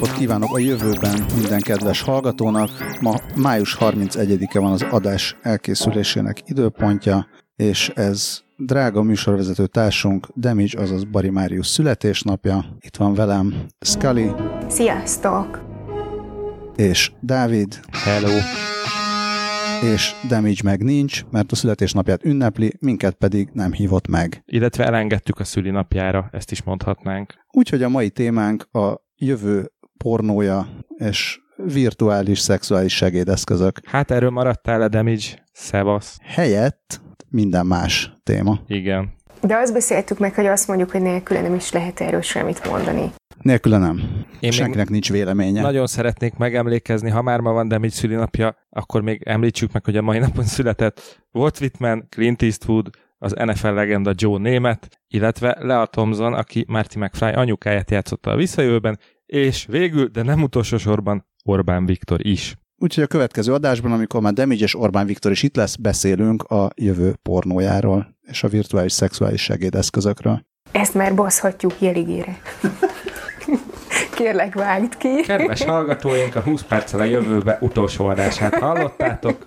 napot kívánok a jövőben minden kedves hallgatónak. Ma május 31-e van az adás elkészülésének időpontja, és ez drága műsorvezető társunk Damage, azaz Bari Máriusz születésnapja. Itt van velem Scully. Sziasztok! És Dávid. Hello! és Damage meg nincs, mert a születésnapját ünnepli, minket pedig nem hívott meg. Illetve elengedtük a szülinapjára, ezt is mondhatnánk. Úgyhogy a mai témánk a jövő pornója és virtuális szexuális segédeszközök. Hát erről maradtál a Damage, szevasz. Helyett minden más téma. Igen. De azt beszéltük meg, hogy azt mondjuk, hogy nélküle nem is lehet erről semmit mondani. Nélküle nem. Én Senkinek nincs véleménye. Nagyon szeretnék megemlékezni, ha már ma van Damage szülinapja, akkor még említsük meg, hogy a mai napon született Walt Whitman, Clint Eastwood, az NFL legenda Joe Német, illetve Lea Thompson, aki Marty McFly anyukáját játszotta a visszajövőben, és végül, de nem utolsó sorban Orbán Viktor is. Úgyhogy a következő adásban, amikor már Damage és Orbán Viktor is itt lesz, beszélünk a jövő pornójáról és a virtuális szexuális segédeszközökről. Ezt már baszhatjuk jeligére. Kérlek, vágd ki. Kedves hallgatóink, a 20 perccel a jövőbe utolsó adását hallottátok,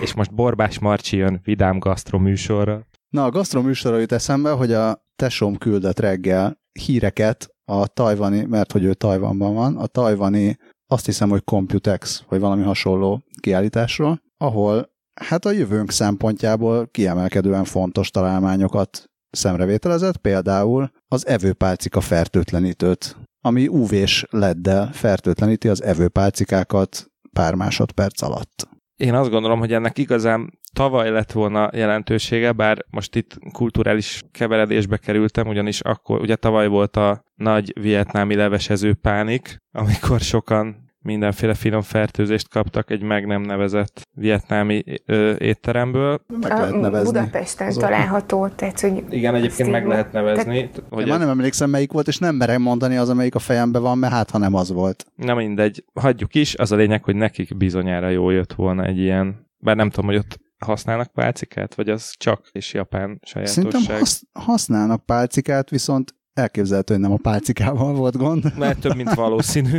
és most Borbás Marcsi jön vidám gasztro műsorra. Na, a gasztro műsorra jut eszembe, hogy a tesóm küldött reggel híreket a tajvani, mert hogy ő Tajvanban van, a tajvani, azt hiszem, hogy Computex, vagy valami hasonló kiállításról, ahol hát a jövőnk szempontjából kiemelkedően fontos találmányokat szemrevételezett, például az evőpálcika fertőtlenítőt, ami UV-s leddel fertőtleníti az evőpálcikákat pár másodperc alatt. Én azt gondolom, hogy ennek igazán tavaly lett volna jelentősége, bár most itt kulturális keveredésbe kerültem, ugyanis akkor, ugye tavaly volt a nagy vietnámi levesező pánik, amikor sokan mindenféle finom fertőzést kaptak egy meg nem nevezett vietnámi ö, étteremből. Meg lehet nevezni. Budapesten Azok. található, tehát hogy... Igen, egyébként meg lehet nevezni. Te... Hogy Én már nem emlékszem, melyik volt, és nem merem mondani az, amelyik a fejembe van, mert hát, ha nem az volt. Na mindegy, hagyjuk is, az a lényeg, hogy nekik bizonyára jól jött volna egy ilyen, bár nem tudom, hogy ott használnak pálcikát, vagy az csak és japán sajátosság? Szerintem hasz, használnak pálcikát, viszont elképzelhető, hogy nem a pálcikával volt gond. Mert több, mint valószínű.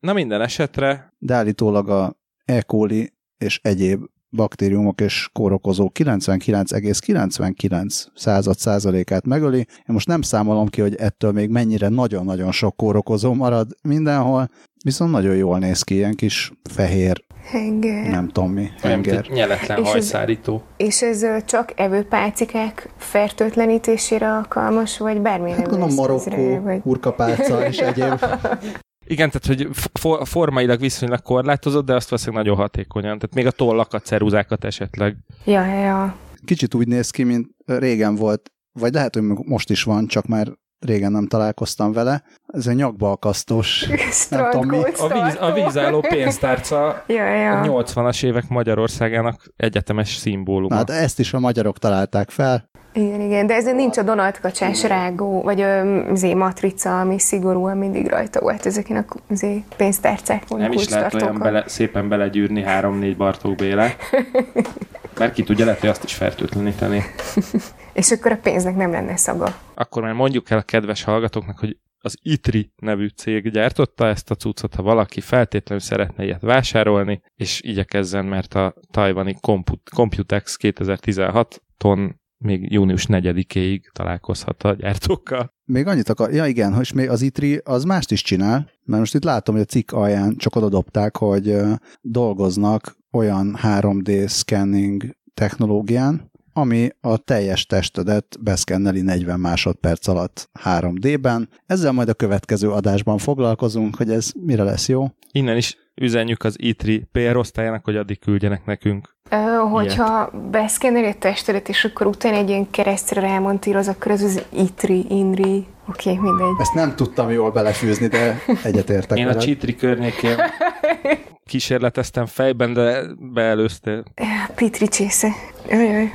Na minden esetre. De állítólag a E. coli és egyéb baktériumok és kórokozó 99,99 század százalékát megöli. Én most nem számolom ki, hogy ettől még mennyire nagyon-nagyon sok kórokozó marad mindenhol, viszont nagyon jól néz ki, ilyen kis fehér Henger. Nem tudom mi. Henger. Nyeletlen és hajszárító. Ez, és ez csak evőpálcikák fertőtlenítésére alkalmas, vagy bármilyen Hát gondolom Marokkó, vagy... hurkapálca és egyéb. Igen, tehát hogy for, formailag viszonylag korlátozott, de azt valószínűleg nagyon hatékonyan. Tehát még a tollakat, ceruzákat esetleg. Ja, ja. Kicsit úgy néz ki, mint régen volt, vagy lehet, hogy most is van, csak már régen nem találkoztam vele. Ez egy nyakbalkasztós, nem tudom mi. A, víz, a vízálló pénztárca ja, ja. a 80-as évek Magyarországának egyetemes szimbóluma. Hát ezt is a magyarok találták fel. Igen, igen, de ezen nincs a Donald kacsás rágó, vagy a zé matrica, ami szigorúan mindig rajta volt ezeken a zé pénztárcákon. Nem is lehet olyan bele, szépen belegyűrni három-négy Bartók Béle. Mert ki tudja, lehet, hogy azt is fertőtleníteni. És akkor a pénznek nem lenne szaga. Akkor már mondjuk el a kedves hallgatóknak, hogy az ITRI nevű cég gyártotta ezt a cuccot, ha valaki feltétlenül szeretne ilyet vásárolni, és igyekezzen, mert a tajvani Computex 2016 ton még június 4-éig találkozhat a gyártókkal. Még annyit akar, ja igen, hogy még az ITRI az mást is csinál, mert most itt látom, hogy a cikk alján csak oda dobták, hogy dolgoznak olyan 3D scanning technológián, ami a teljes testedet beszkenneli 40 másodperc alatt 3D-ben. Ezzel majd a következő adásban foglalkozunk, hogy ez mire lesz jó. Innen is üzenjük az ITRI PR osztályának, hogy addig küldjenek nekünk. Ö, hogyha beszkenneli a testedet, és akkor utána egy ilyen keresztre rámontíroz, akkor ez az ITRI, INRI, oké, okay, mindegy. Ezt nem tudtam jól belefűzni, de egyetértek Én veled. a Csitri környékén kísérleteztem fejben, de beelőztél. Pitri csésze. Jaj,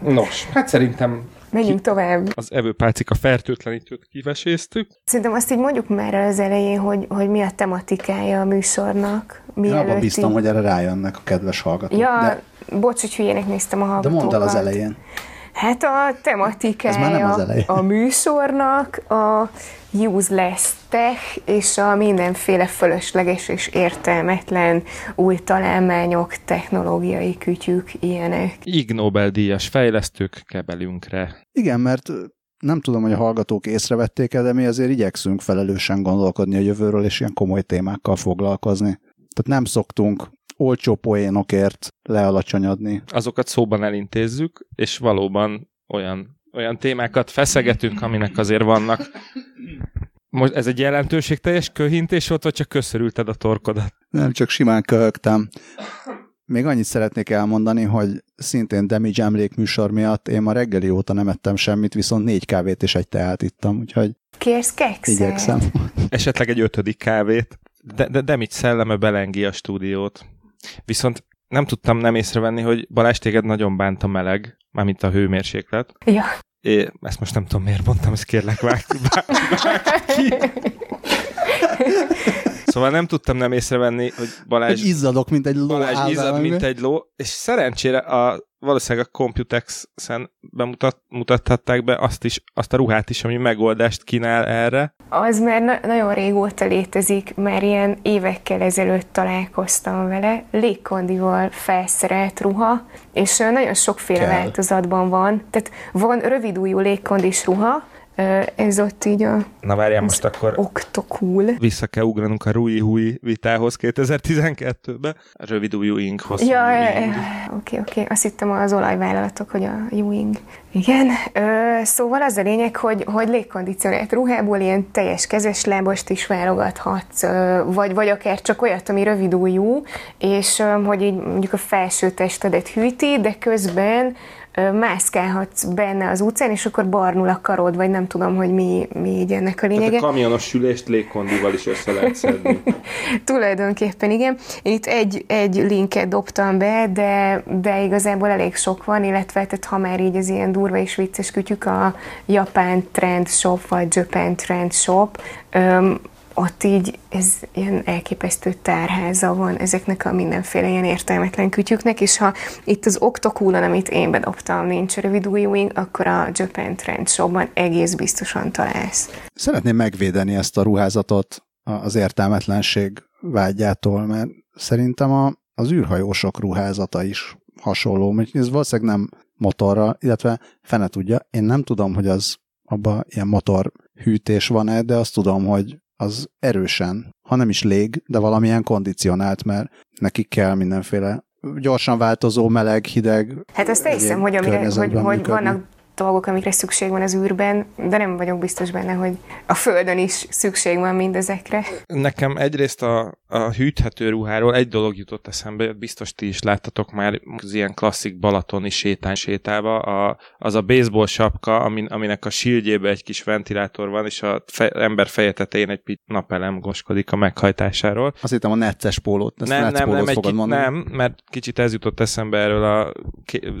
Nos, hát szerintem Menjünk ki, tovább. Az evőpálcika fertőtlenítőt kiveséztük. Szerintem azt így mondjuk már az elején, hogy, hogy mi a tematikája a műsornak. Én abban bíztam, hogy erre rájönnek a kedves hallgatók. Ja, de... bocs, hogy hülyének néztem a hallgatókat. De mondd el az elején. Hát a tematikája a műsornak a useless tech és a mindenféle fölösleges és értelmetlen új találmányok, technológiai kütyük, ilyenek. Ig Nobel-díjas fejlesztők kebelünkre. Igen, mert nem tudom, hogy a hallgatók észrevették-e, de mi azért igyekszünk felelősen gondolkodni a jövőről, és ilyen komoly témákkal foglalkozni. Tehát nem szoktunk olcsó poénokért lealacsonyadni. Azokat szóban elintézzük, és valóban olyan, olyan témákat feszegetünk, aminek azért vannak. Most ez egy jelentőségteljes köhintés volt, vagy csak köszörülted a torkodat? Nem, csak simán köhögtem. Még annyit szeretnék elmondani, hogy szintén Damage emlékműsor miatt én ma reggeli óta nem ettem semmit, viszont négy kávét és egy teát ittam, úgyhogy Kérsz kekszet? igyekszem. Esetleg egy ötödik kávét. De, de, de mit szelleme belengi a stúdiót. Viszont nem tudtam nem észrevenni, hogy Balázs téged nagyon bánt a meleg, mármint a hőmérséklet. Ja. É, ezt most nem tudom, miért mondtam, ezt kérlek, vág, vág, vág ki. Szóval nem tudtam nem észrevenni, hogy Balázs, Hogy izzadok, mint egy ló. Balázs izzad, mint egy ló, és szerencsére a, valószínűleg a Computex-en bemutat, mutathatták be azt, is, azt a ruhát is, ami megoldást kínál erre. Az már na- nagyon régóta létezik, már ilyen évekkel ezelőtt találkoztam vele, légkondival felszerelt ruha, és nagyon sokféle Kell. változatban van. Tehát van rövidújú légkondis ruha, ez ott így a Na várjál, most akkor Octocool. vissza kell ugranunk a Rui Hui vitához 2012-be. A rövid ujjú ink hosszú Ja, oké, oké. Azt hittem az olajvállalatok, hogy a Ewing. Igen. Ö, szóval az a lényeg, hogy, hogy légkondicionált ruhából ilyen teljes kezes lábast is válogathatsz, ö, vagy, vagy akár csak olyat, ami rövid ujjú, és ö, hogy így mondjuk a felső testedet hűti, de közben mászkálhatsz benne az utcán, és akkor barnul a karod, vagy nem tudom, hogy mi, mi így ennek a Tehát lényege. a kamionos sülést légkondival is össze lehet szedni. Tulajdonképpen igen. Én itt egy, egy linket dobtam be, de, de igazából elég sok van, illetve tehát ha már így az ilyen durva és vicces kütyük a Japán Trend Shop, vagy Japan Trend Shop, öm, ott így ez ilyen elképesztő tárháza van ezeknek a mindenféle ilyen értelmetlen kütyüknek, és ha itt az Octocoolon, amit én bedobtam, nincs rövid ujjúink, akkor a Japan Trend Shopban egész biztosan találsz. Szeretném megvédeni ezt a ruházatot az értelmetlenség vágyától, mert szerintem a, az űrhajósok ruházata is hasonló. Úgyhogy Ez valószínűleg nem motorra, illetve fene tudja. Én nem tudom, hogy az abban ilyen motorhűtés van-e, de azt tudom, hogy az erősen, ha nem is lég, de valamilyen kondicionált, mert nekik kell mindenféle gyorsan változó, meleg, hideg. Hát azt hiszem, hogy, amire, hogy, hogy működni. vannak dolgok, amikre szükség van az űrben, de nem vagyok biztos benne, hogy a Földön is szükség van mindezekre. Nekem egyrészt a, a hűthető ruháról egy dolog jutott eszembe, biztos ti is láttatok már az ilyen klasszik balatoni sétán sétálva, a, az a baseball sapka, amin, aminek a síldjébe egy kis ventilátor van, és a fe, ember feje tetején egy pit napelem goskodik a meghajtásáról. Azt hittem a necces pólót, ezt nem, nem, nem, egy fogod mondani. nem, mert kicsit ez jutott eszembe erről, a,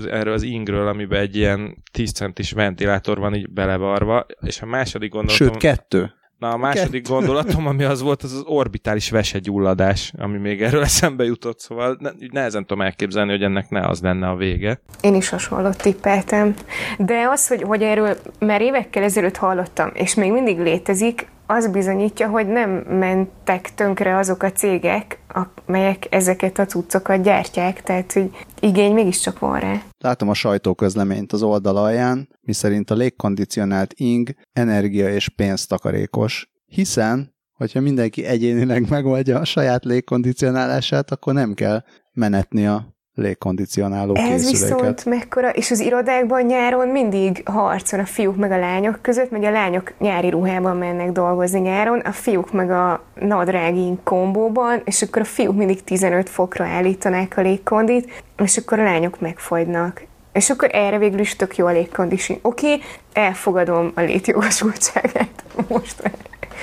erről az ingről, amiben egy ilyen 10 centis ventilátor van így belevarva, és a második gondolatom... Sőt, kettő. Na, a második gondolatom, ami az volt, az az orbitális vesegyulladás, ami még erről eszembe jutott, szóval ne, nehezen tudom elképzelni, hogy ennek ne az lenne a vége. Én is hasonlót tippeltem. De az, hogy, hogy erről már évekkel ezelőtt hallottam, és még mindig létezik, az bizonyítja, hogy nem mentek tönkre azok a cégek, amelyek ezeket a cuccokat gyártják, tehát hogy igény mégiscsak van rá. Látom a sajtóközleményt az oldal alján, miszerint a légkondicionált ing energia és pénztakarékos, hiszen, hogyha mindenki egyénileg megoldja a saját légkondicionálását, akkor nem kell menetni a légkondicionáló Ez készüléket. viszont mekkora, és az irodákban nyáron mindig harc van a fiúk meg a lányok között, mert a lányok nyári ruhában mennek dolgozni nyáron, a fiúk meg a nadrágin kombóban, és akkor a fiúk mindig 15 fokra állítanák a légkondit, és akkor a lányok megfagynak. És akkor erre végül is tök jó a légkondisi. Oké, okay, elfogadom a létjogosultságát most.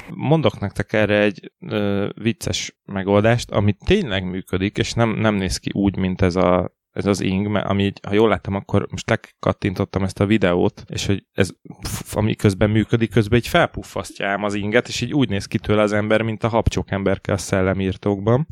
Mondok nektek erre egy ö, vicces megoldást, ami tényleg működik, és nem, nem néz ki úgy, mint ez a ez az ing, mert ami, ha jól láttam, akkor most lekattintottam ezt a videót, és hogy ez, pff, ami közben működik, közben így felpuffasztja ám az inget, és így úgy néz ki tőle az ember, mint a habcsok emberke a szellemírtókban.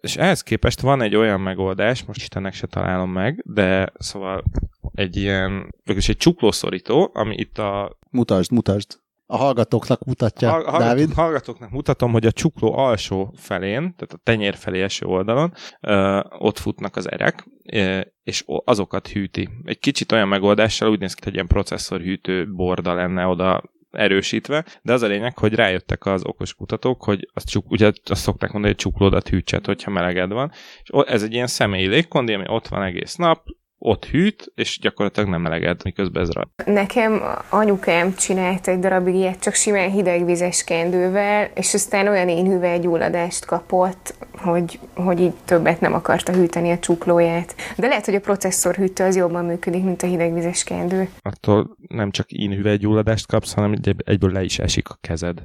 És ehhez képest van egy olyan megoldás, most Istennek se találom meg, de szóval egy ilyen, végülis egy csuklószorító, ami itt a Mutasd, mutasd. A hallgatóknak mutatja, Hall- hallgató- Dávid. Hallgatóknak mutatom, hogy a csukló alsó felén, tehát a tenyér felé eső oldalon, ö, ott futnak az erek, ö, és azokat hűti. Egy kicsit olyan megoldással úgy néz ki, hogy ilyen processzorhűtő borda lenne oda erősítve, de az a lényeg, hogy rájöttek az okos kutatók, hogy azt csuk, ugye azt szokták mondani, hogy csuklódat hűtset, hogyha meleged van, és ez egy ilyen személyi légkondi, ami ott van egész nap, ott hűt, és gyakorlatilag nem meleged, miközben ez rajta. Nekem anyukám csinált egy darabig ilyet, csak simán hidegvizes kendővel, és aztán olyan énhüvely gyulladást kapott, hogy, hogy így többet nem akarta hűteni a csuklóját. De lehet, hogy a processzor hűtő az jobban működik, mint a hidegvizes kendő. Attól nem csak ínhüvelygyulladást kapsz, hanem egy- egyből le is esik a kezed.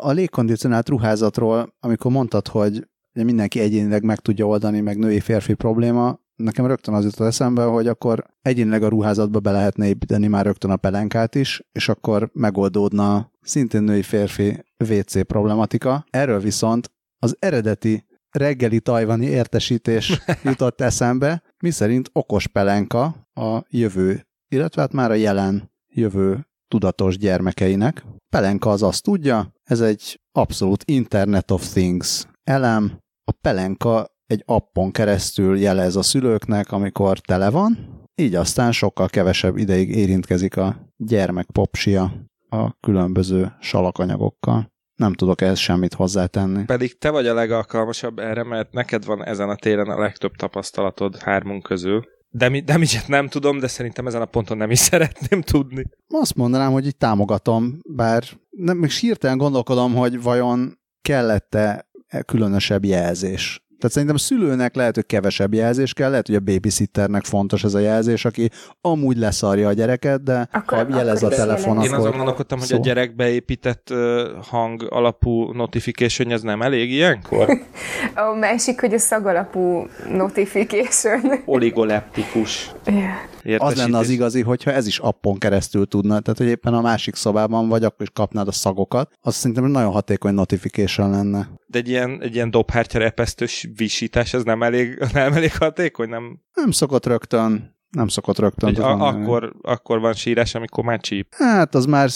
A légkondicionált ruházatról, amikor mondtad, hogy mindenki egyénileg meg tudja oldani, meg női-férfi probléma, nekem rögtön az jutott eszembe, hogy akkor egyénileg a ruházatba be lehetne építeni már rögtön a pelenkát is, és akkor megoldódna szintén női-férfi WC problematika. Erről viszont az eredeti reggeli tajvani értesítés jutott eszembe, miszerint okos pelenka a jövő, illetve hát már a jelen jövő tudatos gyermekeinek. Pelenka az azt tudja, ez egy abszolút Internet of Things elem. A pelenka egy appon keresztül jelez a szülőknek, amikor tele van, így aztán sokkal kevesebb ideig érintkezik a gyermek popsia a különböző salakanyagokkal. Nem tudok ehhez semmit hozzátenni. Pedig te vagy a legalkalmasabb erre, mert neked van ezen a téren a legtöbb tapasztalatod hármunk közül. De mi, de nem tudom, de szerintem ezen a ponton nem is szeretném tudni. Azt mondanám, hogy így támogatom, bár nem, még hirtelen gondolkodom, hogy vajon kellett-e különösebb jelzés. Tehát szerintem a szülőnek lehet, hogy kevesebb jelzés kell, lehet, hogy a babysitternek fontos ez a jelzés, aki amúgy leszarja a gyereket, de Akkor- ha jelez a akkor telefon, beszélek. Én azon akkor... gondolkodtam, hogy szó. a gyerek beépített hang alapú notification ez nem elég ilyenkor? A másik, hogy a szagalapú notification. Oligoleptikus yeah. Az lenne az értesítés. igazi, hogyha ez is appon keresztül tudna, tehát hogy éppen a másik szobában vagy, akkor is kapnád a szagokat, az szerintem nagyon hatékony notification lenne. De egy ilyen, egy ilyen dobhártya repesztős visítás, ez nem elég, nem elég hatékony? Nem? Nem szokott rögtön, nem szokott rögtön. Hogy a, akkor, akkor van sírás, amikor már csíp. Hát az már,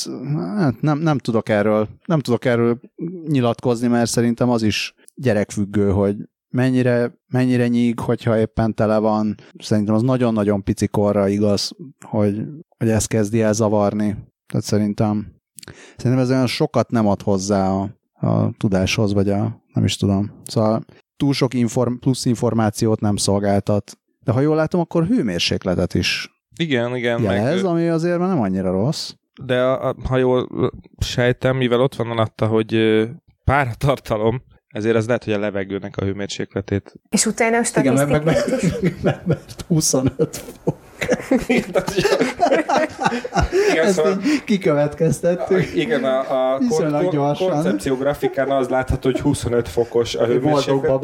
hát nem, nem tudok erről, nem tudok erről nyilatkozni, mert szerintem az is gyerekfüggő, hogy mennyire, mennyire nyíg, hogyha éppen tele van. Szerintem az nagyon-nagyon pici korra igaz, hogy, hogy ez kezdi el zavarni. Tehát szerintem, szerintem ez olyan sokat nem ad hozzá a, a tudáshoz, vagy a, nem is tudom. Szóval túl sok inform, plusz információt nem szolgáltat. De ha jól látom, akkor hőmérsékletet is Igen, igen. jelez, Meg, ami azért már nem annyira rossz. de a, a, ha jól sejtem, mivel ott van alatta, hogy páratartalom, ezért az lehet, hogy a levegőnek a hőmérsékletét. És utána a Igen, mert, meg, statisztikát meg, is. meg, mert 25 fok. Igen, Ezt szóval, kikövetkeztettük. igen, a, a kon- gyorsan. koncepció grafikán az látható, hogy 25 fokos a hőmérséklet.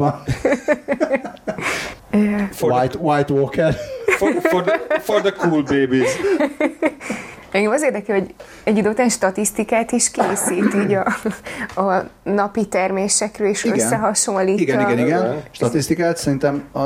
White, White Walker. for, for, the, for the cool babies. Engem az érdekel, hogy egy idő után statisztikát is készít így a, a napi termésekről, és Igen. összehasonlít. Igen, igen, igen. Igen. Statisztikát szerintem a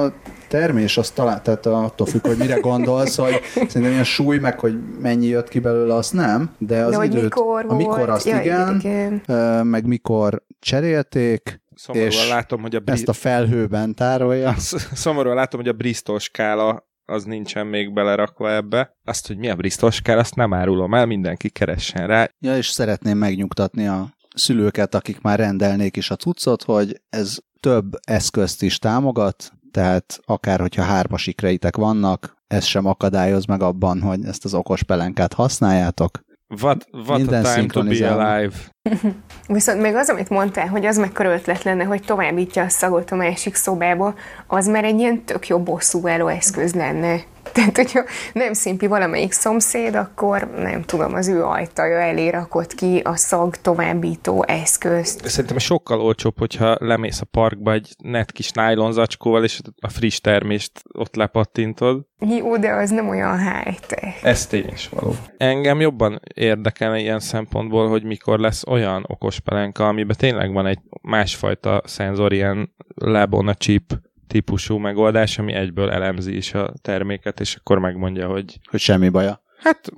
termés az talán, tehát attól függ, hogy mire gondolsz, hogy szerintem ilyen súly, meg hogy mennyi jött ki belőle, azt nem, de az De időt, mikor a mikor volt. azt Ja, igen, igen. meg mikor cserélték, Szomorúan És látom, hogy a, Bri- ezt a felhőben tárolja. Sz- szomorúan látom, hogy a Bristol skála az nincsen még belerakva ebbe. Azt, hogy mi a Bristol skála, azt nem árulom el, mindenki keressen rá. Ja, és szeretném megnyugtatni a szülőket, akik már rendelnék is a cuccot, hogy ez több eszközt is támogat, tehát akár hogyha hármas ikreitek vannak, ez sem akadályoz meg abban, hogy ezt az okos pelenkát használjátok. What, what Minden a time to be alive. Viszont még az, amit mondtál, hogy az mekkora ötlet lenne, hogy továbbítja a szagot a másik szobába, az már egy ilyen tök jó bosszúálló eszköz lenne. Tehát, hogyha nem szimpi valamelyik szomszéd, akkor nem tudom, az ő ajtaja elé rakott ki a szag továbbító eszközt. Szerintem sokkal olcsóbb, hogyha lemész a parkba egy net kis nylon zacskóval, és a friss termést ott lepattintod. Jó, de az nem olyan high-tech. Ez tény is való. Engem jobban érdekelne ilyen szempontból, hogy mikor lesz olyan okos pelenka, amiben tényleg van egy másfajta szenzor, ilyen lab on a chip típusú megoldás, ami egyből elemzi is a terméket, és akkor megmondja, hogy Hogy semmi baja. Hát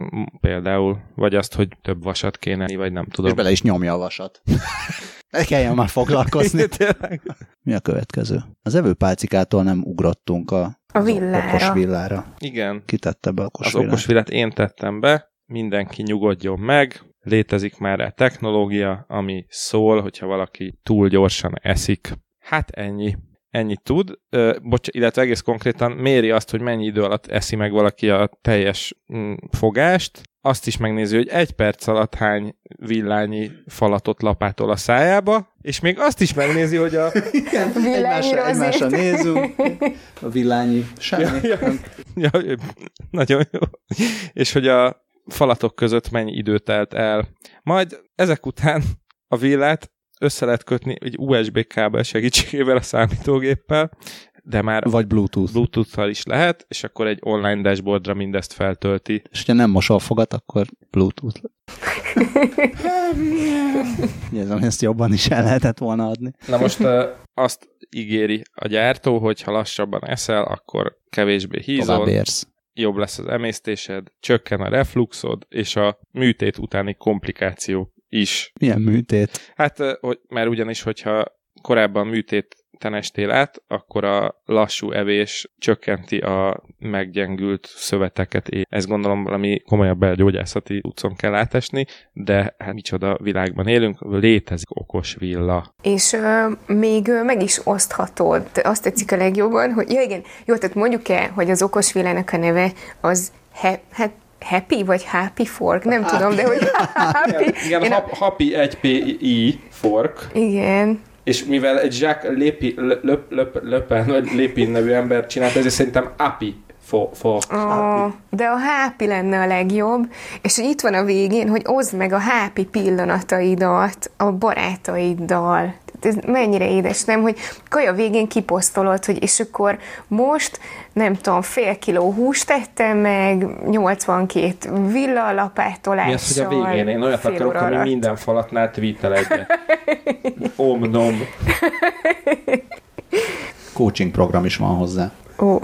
például, vagy azt, hogy több vasat kéne, vagy nem tudom. És bele is nyomja a vasat. Ne kelljen már foglalkozni. Tényleg. Mi a következő? Az evőpálcikától nem ugrottunk a, A villára. okos villára. Igen, Kitette be okos az villát. okos vilet én tettem be, mindenki nyugodjon meg, létezik már egy technológia, ami szól, hogyha valaki túl gyorsan eszik. Hát ennyi. Ennyit tud, bocs, illetve egész konkrétan méri azt, hogy mennyi idő alatt eszi meg valaki a teljes mm, fogást, azt is megnézi, hogy egy perc alatt hány villányi falatot lapátol a szájába, és még azt is megnézi, hogy a... Igen, egymásra, egymásra nézünk. A villányi semmi. Ja, ja, ja, nagyon jó. És hogy a falatok között mennyi idő telt el. Majd ezek után a villát össze lehet kötni egy USB kábel segítségével a számítógéppel, de már Vagy Bluetooth. Bluetooth-tal is lehet, és akkor egy online dashboardra mindezt feltölti. És hogyha nem mosol fogat, akkor Bluetooth. Érzem, hogy ezt jobban is el lehetett volna adni. Na most uh, azt ígéri a gyártó, hogy ha lassabban eszel, akkor kevésbé hízol, érsz. jobb lesz az emésztésed, csökken a refluxod, és a műtét utáni komplikáció is. Milyen műtét? Hát, hogy, mert ugyanis, hogyha korábban műtét tenestél át, akkor a lassú evés csökkenti a meggyengült szöveteket. Én ezt gondolom valami komolyabb belgyógyászati utcon kell átesni, de hát micsoda világban élünk, létezik okos villa. És ö, még ö, meg is oszthatod. Azt tetszik a legjobban, hogy ja igen, jó, tehát mondjuk el, hogy az okos villának a neve az he, hát Happy vagy Happy Fork, nem tudom, de hogy Happy. Igen, Én a- hap, happy 1PI fork, Igen. és mivel egy Jacques Lépi, löp, löp, Löpen, vagy Lépin nevű ember csinált, ezért szerintem Api fork. fork. Ó, de a happy lenne a legjobb, és hogy itt van a végén, hogy oszd meg a happy pillanataidat a barátaiddal. Tehát ez mennyire édes, nem? Hogy kaja végén kiposztolod, hogy és akkor most, nem tudom, fél kiló húst tettem meg, 82 villalapátolással. Mi az, hogy a végén? Én olyat akarok, ami minden falatnál tweetel egyet. Om nom. Coaching program is van hozzá. Ó,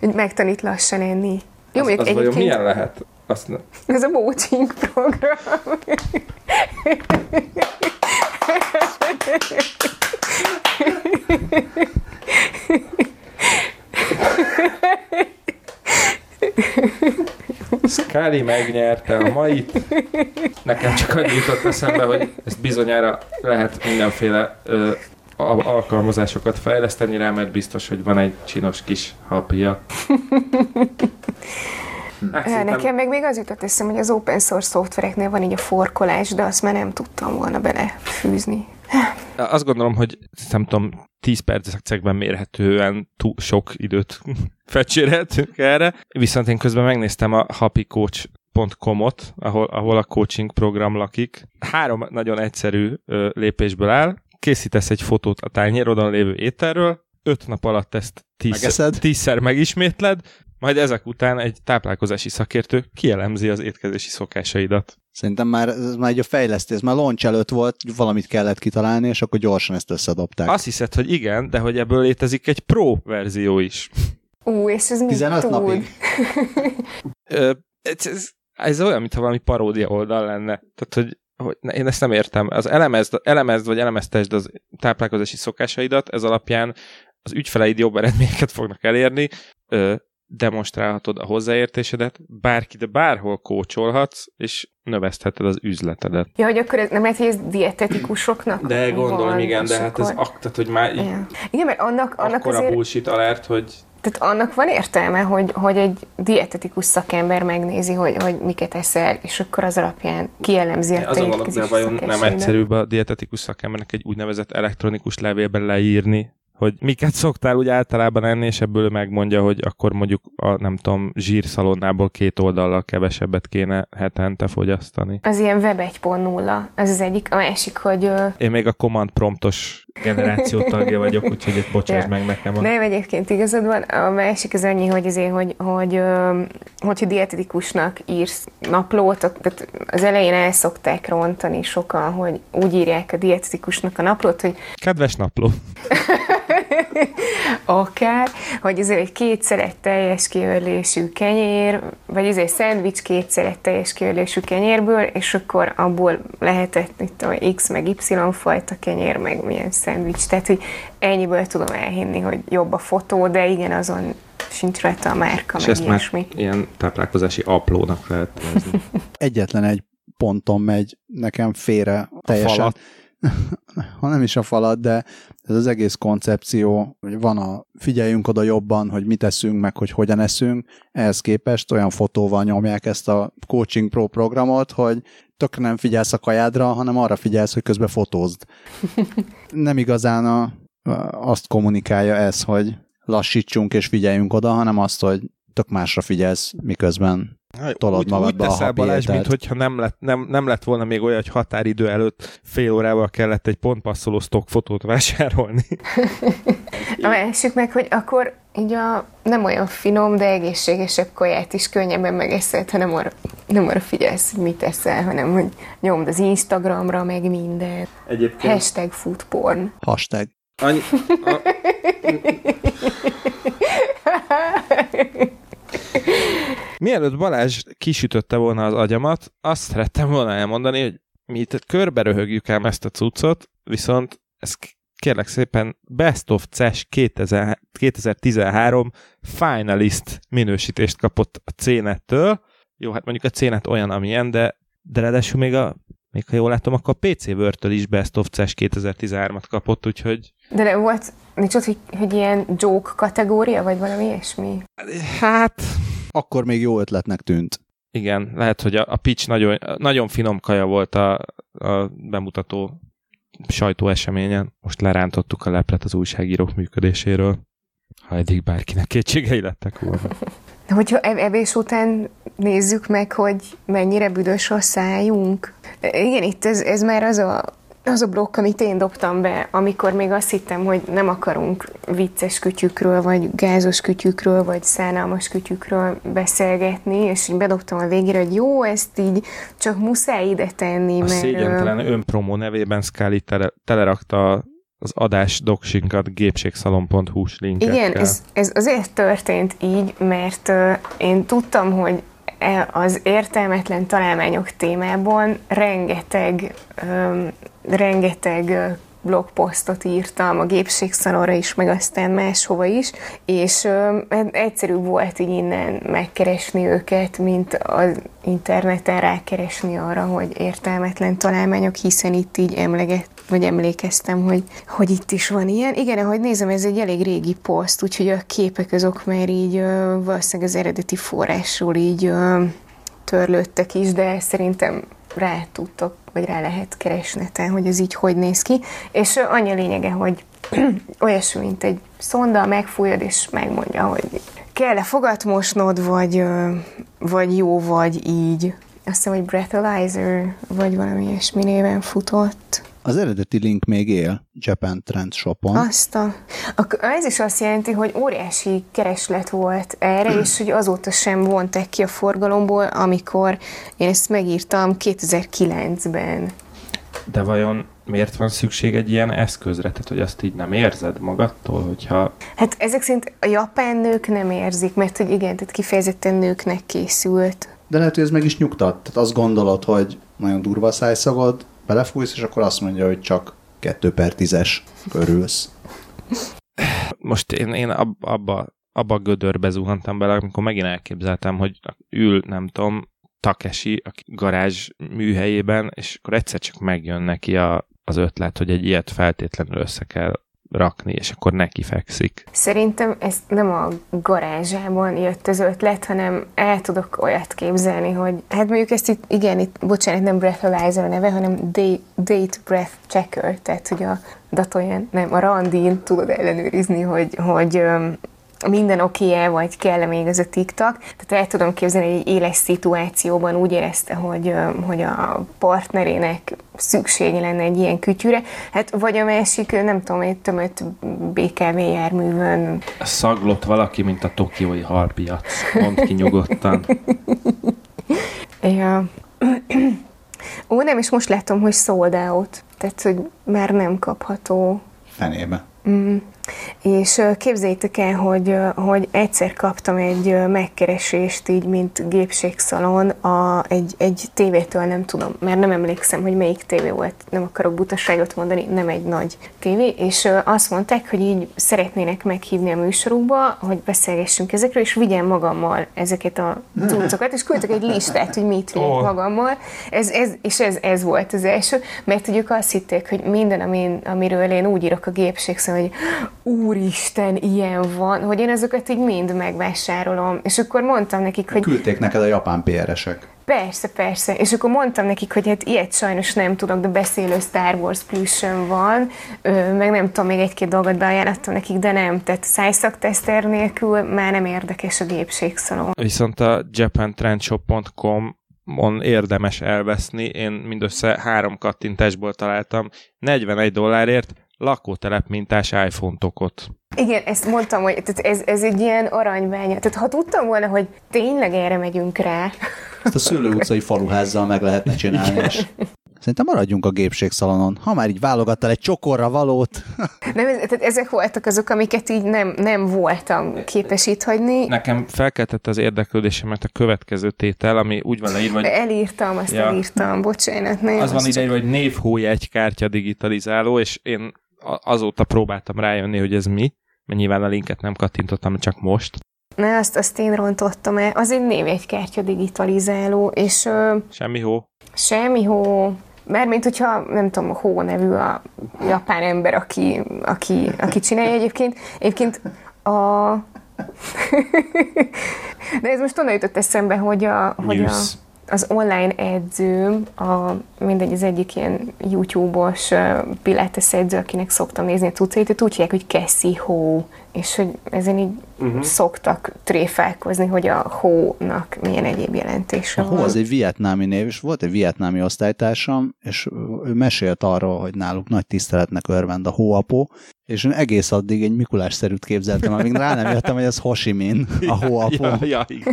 megtanít lassan enni. Jó, Az, az egyébként milyen lehet? Azt ne... ez a coaching program. Scully megnyerte a mait. Nekem csak annyi jutott eszembe, hogy ezt bizonyára lehet mindenféle ö, al- alkalmazásokat fejleszteni rá, mert biztos, hogy van egy csinos kis hapja. Hát, Nekem meg még az jutott eszem, hogy az open source szoftvereknél van így a forkolás, de azt már nem tudtam volna belefűzni. Azt gondolom, hogy nem tudom, 10 percekben mérhetően túl sok időt fecséreltünk erre. Viszont én közben megnéztem a happycoach.com-ot, ahol, ahol a coaching program lakik. Három nagyon egyszerű ö, lépésből áll. Készítesz egy fotót a tányérodon lévő ételről, öt nap alatt ezt tízszer, tízszer megismétled, majd ezek után egy táplálkozási szakértő kielemzi az étkezési szokásaidat. Szerintem már, ez már egy a fejlesztés, ez már launch előtt volt, valamit kellett kitalálni, és akkor gyorsan ezt összedobták. Azt hiszed, hogy igen, de hogy ebből létezik egy pro verzió is. Ú, és ez mit 15 tud? napig. Ö, ez, ez, ez olyan, mintha valami paródia oldal lenne. Tehát, hogy, hogy ne, én ezt nem értem. Az elemezd, elemezd vagy elemeztesd az táplálkozási szokásaidat, ez alapján az ügyfeleid jobb eredményeket fognak elérni, ö, demonstrálhatod a hozzáértésedet, bárki, de bárhol kócsolhatsz, és növezheted az üzletedet. Ja, hogy akkor ez nem lehet, hogy ez dietetikusoknak De gondolom, van, igen, de hát ez akkor- ak, tehát, hogy már így Ja. Igen, mert annak, annak akkora azért, bullshit alert, hogy tehát annak van értelme, hogy, hogy egy dietetikus szakember megnézi, hogy, hogy miket eszel, és akkor az alapján kielemzi a azon gondolom, vajon nem egyszerűbb a dietetikus szakembernek egy úgynevezett elektronikus levélben leírni, hogy miket szoktál úgy általában enni, és ebből megmondja, hogy akkor mondjuk a, nem tudom, zsírszalonnából két oldallal kevesebbet kéne hetente fogyasztani. Az ilyen web 1.0, az az egyik, a másik, hogy Én még a command promptos generáció tagja vagyok, úgyhogy egy bocsáss Ja. meg nekem a... Nem, egyébként igazad van. A másik az annyi, hogy azért, hogy, hogy ö, hogyha dietetikusnak írsz naplót, tehát az elején el szokták rontani sokan, hogy úgy írják a dietetikusnak a naplót, hogy Kedves napló! akár, hogy azért egy két szelet teljes kiörlésű kenyér, vagy izé szendvics kétszer egy teljes kiölésű kenyérből, és akkor abból lehetett itt a X meg Y fajta kenyér, meg milyen szendvics. Tehát, hogy ennyiből tudom elhinni, hogy jobb a fotó, de igen, azon sincs rajta a márka, És meg ezt ilyesmi. már ilyen táplálkozási aplónak lehet. Egyetlen egy ponton megy nekem félre teljesen. falat. ha nem is a falat, de ez az egész koncepció, hogy van a figyeljünk oda jobban, hogy mit eszünk, meg hogy hogyan eszünk, ehhez képest olyan fotóval nyomják ezt a Coaching Pro programot, hogy tökre nem figyelsz a kajádra, hanem arra figyelsz, hogy közben fotózd. Nem igazán a, azt kommunikálja ez, hogy lassítsunk és figyeljünk oda, hanem azt, hogy tök másra figyelsz, miközben tolod úgy, magadba úgy a teszel happy Balázs, mint hogyha nem lett, nem, nem lett volna még olyan, hogy határidő előtt fél órával kellett egy pontpasszoló stockfotót vásárolni. A másik meg, hogy akkor így a nem olyan finom, de egészségesebb kaját is könnyebben megeszed, hanem arra, nem arra figyelsz, hogy mit eszel, hanem hogy nyomd az Instagramra, meg minden. Egyébként Hashtag foodporn. Hashtag. annyi, a, Mielőtt Balázs kisütötte volna az agyamat, azt szerettem volna elmondani, hogy mi itt körbe röhögjük ám ezt a cuccot, viszont ez kérlek szépen Best of CES 2000 2013 finalist minősítést kapott a CNET-től. Jó, hát mondjuk a CNET olyan, amilyen, de, de ráadásul még a még ha jól látom, akkor a PC Word-től is Best of CES 2013-at kapott, úgyhogy De nem volt, nincs ott, hogy, hogy ilyen joke kategória, vagy valami ilyesmi? hát Akkor még jó ötletnek tűnt. Igen, lehet, hogy a, a pitch nagyon, nagyon finom kaja volt a, a bemutató sajtóeseményen. Most lerántottuk a leplet az újságírók működéséről. Ha eddig bárkinek kétségei lettek volna. De hogyha ev- evés után nézzük meg, hogy mennyire büdös a szájunk. Igen, itt ez, ez már az a, az a blokk, amit én dobtam be, amikor még azt hittem, hogy nem akarunk vicces kütyükről, vagy gázos kütyükről, vagy szánalmas kütyükről beszélgetni, és így bedobtam a végére, hogy jó, ezt így csak muszáj ide tenni, A mert... szégyentelen önpromó nevében Scully tele, telerakta az adás doksinkat gépségszalon.hu-s linkekkel. Igen, ez, ez azért történt így, mert ö, én tudtam, hogy e- az értelmetlen találmányok témában rengeteg, öm, rengeteg ö, blogposztot írtam a gépségszalonra is, meg aztán máshova is, és öm, egyszerűbb volt így innen megkeresni őket, mint az interneten rákeresni arra, hogy értelmetlen találmányok, hiszen itt így emleget, vagy emlékeztem, hogy, hogy itt is van ilyen. Igen, ahogy nézem, ez egy elég régi poszt, úgyhogy a képek azok már így ö, valószínűleg az eredeti forrásról így ö, törlődtek is, de szerintem rá tudtok, vagy rá lehet keresneten, hogy ez így hogy néz ki. És annyi a lényege, hogy olyasmi, mint egy szonda, megfújod, és megmondja, hogy kell-e fogat mosnod, vagy, vagy jó, vagy így. Azt hiszem, hogy breathalyzer, vagy valami ilyesmi néven futott. Az eredeti link még él Japan Trend Shopon. Azt a, a, ez is azt jelenti, hogy óriási kereslet volt erre, és hogy azóta sem vonták ki a forgalomból, amikor én ezt megírtam 2009-ben. De vajon miért van szükség egy ilyen eszközre? Tehát, hogy azt így nem érzed magadtól, hogyha Hát ezek szerint a japán nők nem érzik, mert hogy igen, tehát kifejezetten nőknek készült. De lehet, hogy ez meg is nyugtat. Tehát azt gondolod, hogy nagyon durva a szájszagod, belefújsz, és akkor azt mondja, hogy csak 2 per 10-es körülsz. most én, én ab, abba, abba a gödörbe zuhantam bele, amikor megint elképzeltem, hogy ül, nem tudom, Takeshi a garázs műhelyében, és akkor egyszer csak megjön neki a, az ötlet, hogy egy ilyet feltétlenül össze kell rakni, és akkor neki fekszik. Szerintem ez nem a garázsában jött az ötlet, hanem el tudok olyat képzelni, hogy hát mondjuk ezt itt, igen, itt, bocsánat, nem breathalyzer a neve, hanem day, date breath checker, tehát hogy a datoljan, nem, a randin tudod ellenőrizni, hogy, hogy minden oké -e, vagy kell még ez a TikTok. Tehát el tudom képzelni, hogy egy éles szituációban úgy érezte, hogy, hogy a partnerének szüksége lenne egy ilyen kütyűre, hát vagy a másik, nem tudom, egy tömött BKV járművön. Szaglott valaki, mint a tokiói halpiac. Mondd ki nyugodtan. Ja. Ó, nem, és most látom, hogy sold out. Tehát, hogy már nem kapható. Fenébe. Mm. És képzeljétek el, hogy, hogy egyszer kaptam egy megkeresést így, mint gépségszalon a, egy, egy tévétől, nem tudom, mert nem emlékszem, hogy melyik tévé volt, nem akarok butaságot mondani, nem egy nagy tévé, és azt mondták, hogy így szeretnének meghívni a műsorukba, hogy beszélgessünk ezekről, és vigyem magammal ezeket a cuccokat, és küldtek egy listát, hogy mit vigyek oh. magammal, ez, ez, és ez, ez volt az első, mert tudjuk azt hitték, hogy minden, amin, amiről én úgy írok a gépségszalon, hogy úristen, ilyen van, hogy én ezeket így mind megvásárolom. És akkor mondtam nekik, hogy... Küldték neked a japán PR-esek. Persze, persze. És akkor mondtam nekik, hogy hát ilyet sajnos nem tudok, de beszélő Star Wars pluszön van, ö, meg nem tudom, még egy-két dolgot beajánlottam nekik, de nem. Tehát szájszakteszter nélkül már nem érdekes a gépségszalon. Viszont a japantrendshop.com on érdemes elveszni. Én mindössze három kattintásból találtam 41 dollárért lakótelep mintás iPhone tokot. Igen, ezt mondtam, hogy tehát ez, ez egy ilyen aranyványa. Tehát ha tudtam volna, hogy tényleg erre megyünk rá. Ezt a szülő utcai faluházzal meg lehetne csinálni, és Szerintem maradjunk a gépségszalonon. Ha már így válogattál egy csokorra valót. nem, tehát ezek voltak azok, amiket így nem, nem voltam képes itt hagyni. Nekem felkeltett az érdeklődésemet a következő tétel, ami úgy van leírva, hogy... Elírtam, azt ja. elírtam, bocsánat. Nem, az van ide, csak... hogy névhó kártya digitalizáló, és én azóta próbáltam rájönni, hogy ez mi, mert nyilván a linket nem kattintottam, csak most. Ne, azt, azt én rontottam el. Az egy névjegykártya digitalizáló, és... Ö, semmi hó. Semmi hó. Mert mint hogyha, nem tudom, Hó nevű a japán ember, aki, aki, aki csinálja egyébként. Egyébként a... De ez most onnan jutott eszembe, hogy a, hogy a, az online edzőm, a, mindegy, az egyik ilyen YouTube-os pilates edző, akinek szoktam nézni a tucait, úgy hívják, hogy Cassie Ho, és hogy ezen így uh-huh. szoktak tréfálkozni, hogy a hónak milyen egyéb jelentése a van. Hó az egy vietnámi név, és volt egy vietnámi osztálytársam, és ő mesélt arról, hogy náluk nagy tiszteletnek örvend a hóapó, és én egész addig egy Mikulás-szerűt képzeltem, amíg rá nem jöttem, hogy ez Ho Chi Minh, a hóapó. Ja, ja, ja.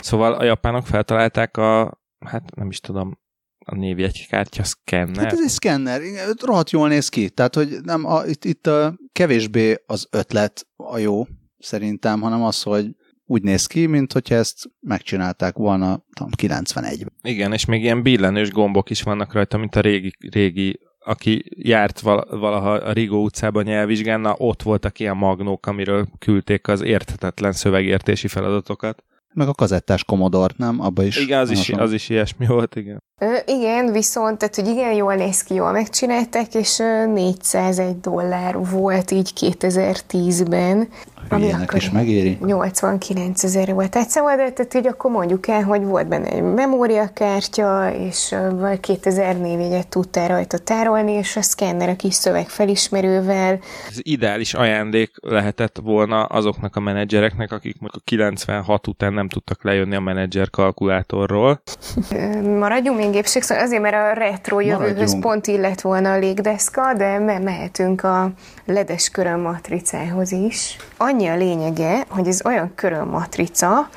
szóval a japánok feltalálták a, hát nem is tudom, a névjegykártya szkenner. Hát ez egy szkenner, rohadt jól néz ki. Tehát, hogy nem, a, itt, itt a kevésbé az ötlet a jó, szerintem, hanem az, hogy úgy néz ki, mint hogyha ezt megcsinálták volna tudom, 91-ben. Igen, és még ilyen billenős gombok is vannak rajta, mint a régi, régi aki járt valaha a Rigó utcában nyelvvizsgán, ott voltak ilyen magnók, amiről küldték az érthetetlen szövegértési feladatokat. Meg a kazettás komodor, nem? Abba is. Igen, az is, az is ilyesmi volt, igen. Ö, igen, viszont, tehát, hogy igen, jól néz ki, jól megcsinálták, és 401 dollár volt így 2010-ben. Ami akkor is megéri. 89 ezer volt egy szóval, de tehát így akkor mondjuk el, hogy volt benne egy memóriakártya, és vagy 2000 névjegyet tudtál rajta tárolni, és a szkenner a kis szövegfelismerővel. Ez ideális ajándék lehetett volna azoknak a menedzsereknek, akik mondjuk a 96 után nem tudtak lejönni a menedzser kalkulátorról. Maradjunk még gépség, szóval azért, mert a retro jövőhöz pont illet volna a légdeszka, de mehetünk a ledes köröm matricához is. Annyi a lényege, hogy ez olyan körömmatrica,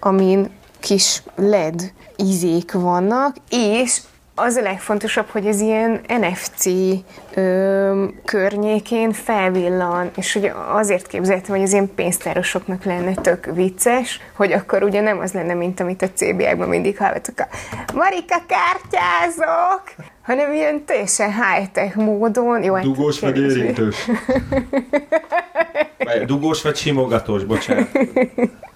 amin kis LED izék vannak, és az a legfontosabb, hogy ez ilyen NFC ö, környékén felvillan, és ugye azért képzeltem, hogy az ilyen pénztárosoknak lenne tök vicces, hogy akkor ugye nem az lenne, mint amit a CBA-ban mindig hallottuk, a Marika kártyázok, hanem ilyen teljesen high-tech módon. Jó, hát Dugós vagy érintős? Dugós vagy simogatós, bocsánat.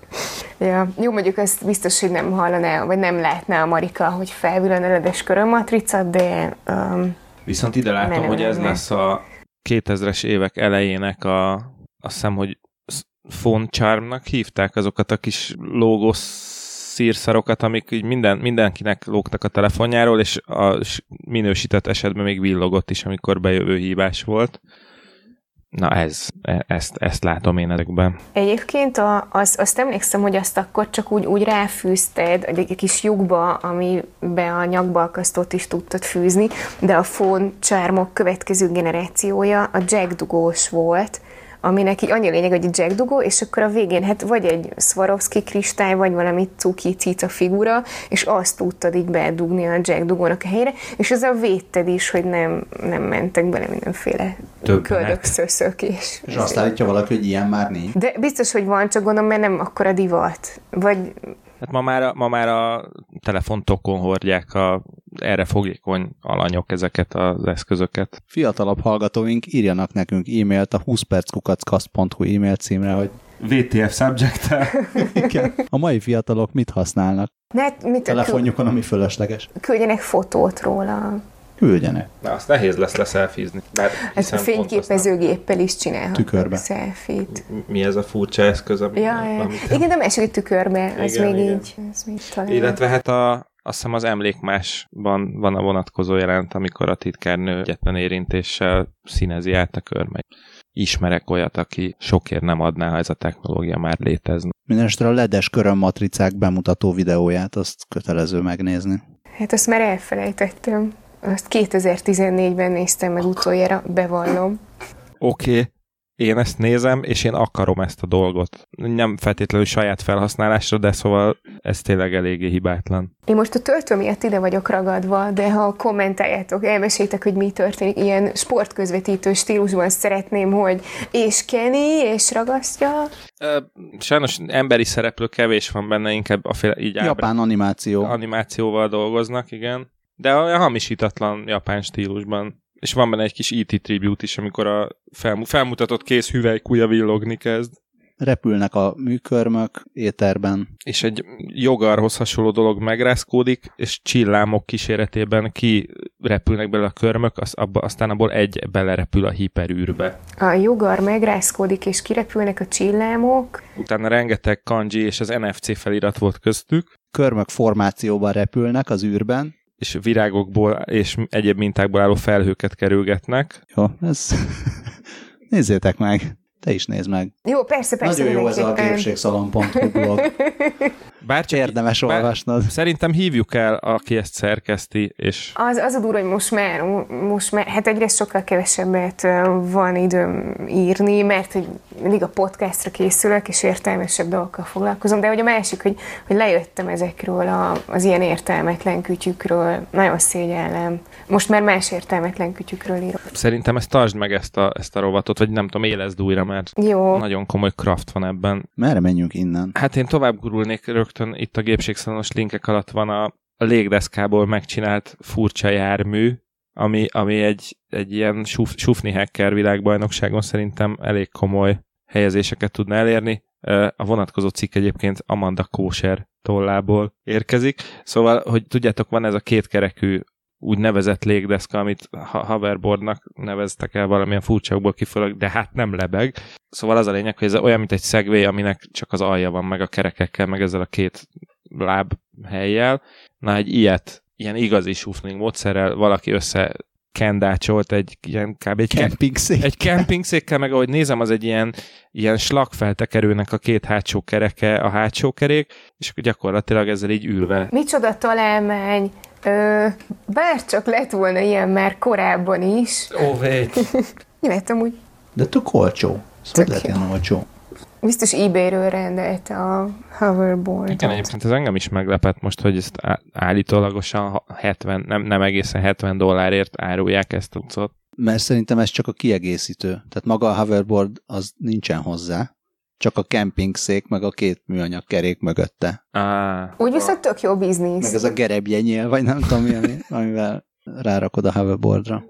Ja, jó, mondjuk ezt biztos, hogy nem hallaná, vagy nem lehetne a Marika, hogy felvillan eledes körömmatrica, de... Um, Viszont ide látom, hogy ez lesz a 2000-es évek elejének a, azt hiszem, hogy phone charmnak hívták azokat a kis logos szírszarokat, amik így minden, mindenkinek lógtak a telefonjáról, és a minősített esetben még villogott is, amikor bejövő hívás volt. Na ez, e, ezt, ezt látom én ezekben. Egyébként a, az, azt emlékszem, hogy azt akkor csak úgy, úgy ráfűzted egy kis lyukba, amibe a nyakbalkasztót is tudtad fűzni, de a phone csármok következő generációja a jack dugós volt, aminek így annyi lényeg, hogy egy Jack dugó, és akkor a végén hát vagy egy Swarovski kristály, vagy valami cuki cica figura, és azt tudtad így bedugni a Jack dugónak a helyére, és ezzel védted is, hogy nem, nem mentek bele mindenféle köldök, szöszök. És, és azt állítja valaki, hogy ilyen már nincs. De biztos, hogy van, csak gondolom, mert nem akkora divat. Vagy Hát ma már, a, ma már a telefontokon hordják a erre fogékony alanyok ezeket az eszközöket. Fiatalabb hallgatóink írjanak nekünk e-mailt a 20perckukackasz.hu e-mail címre, hogy VTF subject A mai fiatalok mit használnak? Hát, mit Telefonjukon, ami fölösleges. Küldjenek fotót róla. Küldjenek. Na, azt nehéz lesz leszelfizni. Bár Ez a fényképezőgéppel is csinálhat. Tükörbe. Selfie-t. Mi ez a furcsa eszköz, ami... Ja, ja. Igen, de másik tükörbe, az Igen, még igen. így. Az még talán. Illetve hát a, azt hiszem az emlékmásban van a vonatkozó jelent, amikor a titkárnő egyetlen érintéssel színezi át a körmegy. Ismerek olyat, aki sokért nem adná, ha ez a technológia már létezne. Mindenesetre a ledes körömmatricák bemutató videóját, azt kötelező megnézni. Hát azt már elfelejtettem. Azt 2014-ben néztem meg utoljára, bevallom. Oké, okay, én ezt nézem, és én akarom ezt a dolgot. Nem feltétlenül saját felhasználásra, de szóval ez tényleg eléggé hibátlan. Én most a töltő miatt ide vagyok ragadva, de ha kommentáljátok, elmeséljétek, hogy mi történik, ilyen sportközvetítő stílusban szeretném, hogy és keni, és ragasztja. Sajnos emberi szereplő kevés van benne, inkább a fél, így Japán animáció. animációval dolgoznak, igen. De a hamisítatlan japán stílusban. És van benne egy kis E.T. tribute is, amikor a felmu- felmutatott kész hüvelykúja villogni kezd. Repülnek a műkörmök éterben. És egy jogarhoz hasonló dolog megrázkódik, és csillámok kíséretében ki repülnek bele a körmök, az, abba, aztán abból egy belerepül a hiperűrbe. A jogar megrázkódik, és kirepülnek a csillámok. Utána rengeteg kanji és az NFC felirat volt köztük, Körmök formációban repülnek az űrben. És virágokból és egyéb mintákból álló felhőket kerülgetnek. Jó, ez... Nézzétek meg. Te is nézd meg. Jó, persze, persze. Nagyon jó ez a gépségszalon.hu blog. Bár csak Érdemes bár- olvasnod. Szerintem hívjuk el, aki ezt szerkeszti, és Az, az a durva, hogy most már, most már, hát egyrészt sokkal kevesebbet van időm írni, mert hogy mindig a podcastra készülök, és értelmesebb dolgokkal foglalkozom, de hogy a másik, hogy, hogy lejöttem ezekről a, az ilyen értelmetlen kütyükről, nagyon szégyellem. Most már más értelmetlen kütyükről írok. szerintem ezt tartsd meg ezt a, ezt a rovatot, vagy nem tudom, élezd újra, mert Jó, nagyon komoly craft van ebben. Merre menjünk innen? Hát én tovább gurulnék rögtön, itt a gépségszalonos linkek alatt van a, a légdeszkából megcsinált furcsa jármű, ami, ami egy, egy ilyen suf, sufni hacker világbajnokságon szerintem elég komoly helyezéseket tudna elérni. A vonatkozó cikk egyébként Amanda Kóser tollából érkezik. Szóval, hogy tudjátok, van ez a kétkerekű úgynevezett légdeszka, amit hoverboardnak neveztek el valamilyen furcsákból kifolyólag, de hát nem lebeg. Szóval az a lényeg, hogy ez olyan, mint egy szegvé, aminek csak az alja van, meg a kerekekkel, meg ezzel a két láb helyjel. Na, egy ilyet, ilyen igazi shuffling módszerrel valaki össze kendácsolt egy ilyen kb. egy, Camping szék. egy campingszékkel, meg ahogy nézem, az egy ilyen, ilyen slagfeltekerőnek a két hátsó kereke, a hátsó kerék, és akkor gyakorlatilag ezzel így ülve. micsoda találmány, Ö, bár csak lett volna ilyen már korábban is. Ó, vég. Nyilván úgy De tök olcsó. Szóval lehet ilyen olcsó. biztos eBay-ről rendelt a hoverboard. Igen, egyébként ez engem is meglepett most, hogy ezt állítólagosan ha- 70, nem, nem egészen 70 dollárért árulják ezt a cuccot. Mert szerintem ez csak a kiegészítő. Tehát maga a hoverboard az nincsen hozzá. Csak a camping szék, meg a két műanyag kerék mögötte. Á, Úgy viszont tök jó Meg biznisz. ez a gerebjenyél, vagy nem tudom mi, ami, amivel rárakod a hoverboardra.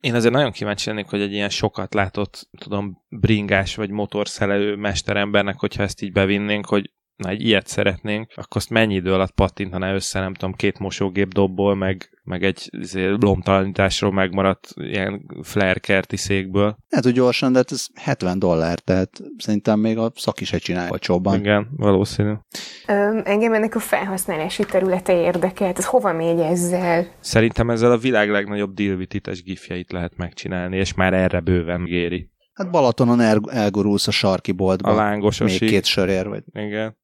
Én azért nagyon kíváncsi lennék, hogy egy ilyen sokat látott, tudom, bringás vagy motorszelelő mesterembernek, hogyha ezt így bevinnénk, hogy na, egy ilyet szeretnénk, akkor azt mennyi idő alatt pattintaná össze, nem tudom, két mosógép dobból, meg, meg egy izé, lomtalanításról megmaradt ilyen flare kerti székből. Hát, hogy gyorsan, de hát ez 70 dollár, tehát szerintem még a szaki se csinálja olcsóbban. Igen, valószínű. Ö, engem ennek a felhasználási területe érdekelt. Ez hova megy ezzel? Szerintem ezzel a világ legnagyobb dilvitítes gifjeit lehet megcsinálni, és már erre bőven géri. Hát Balatonon el, elgurulsz a sarki A boltba. lángos még két sörér, vagy Igen.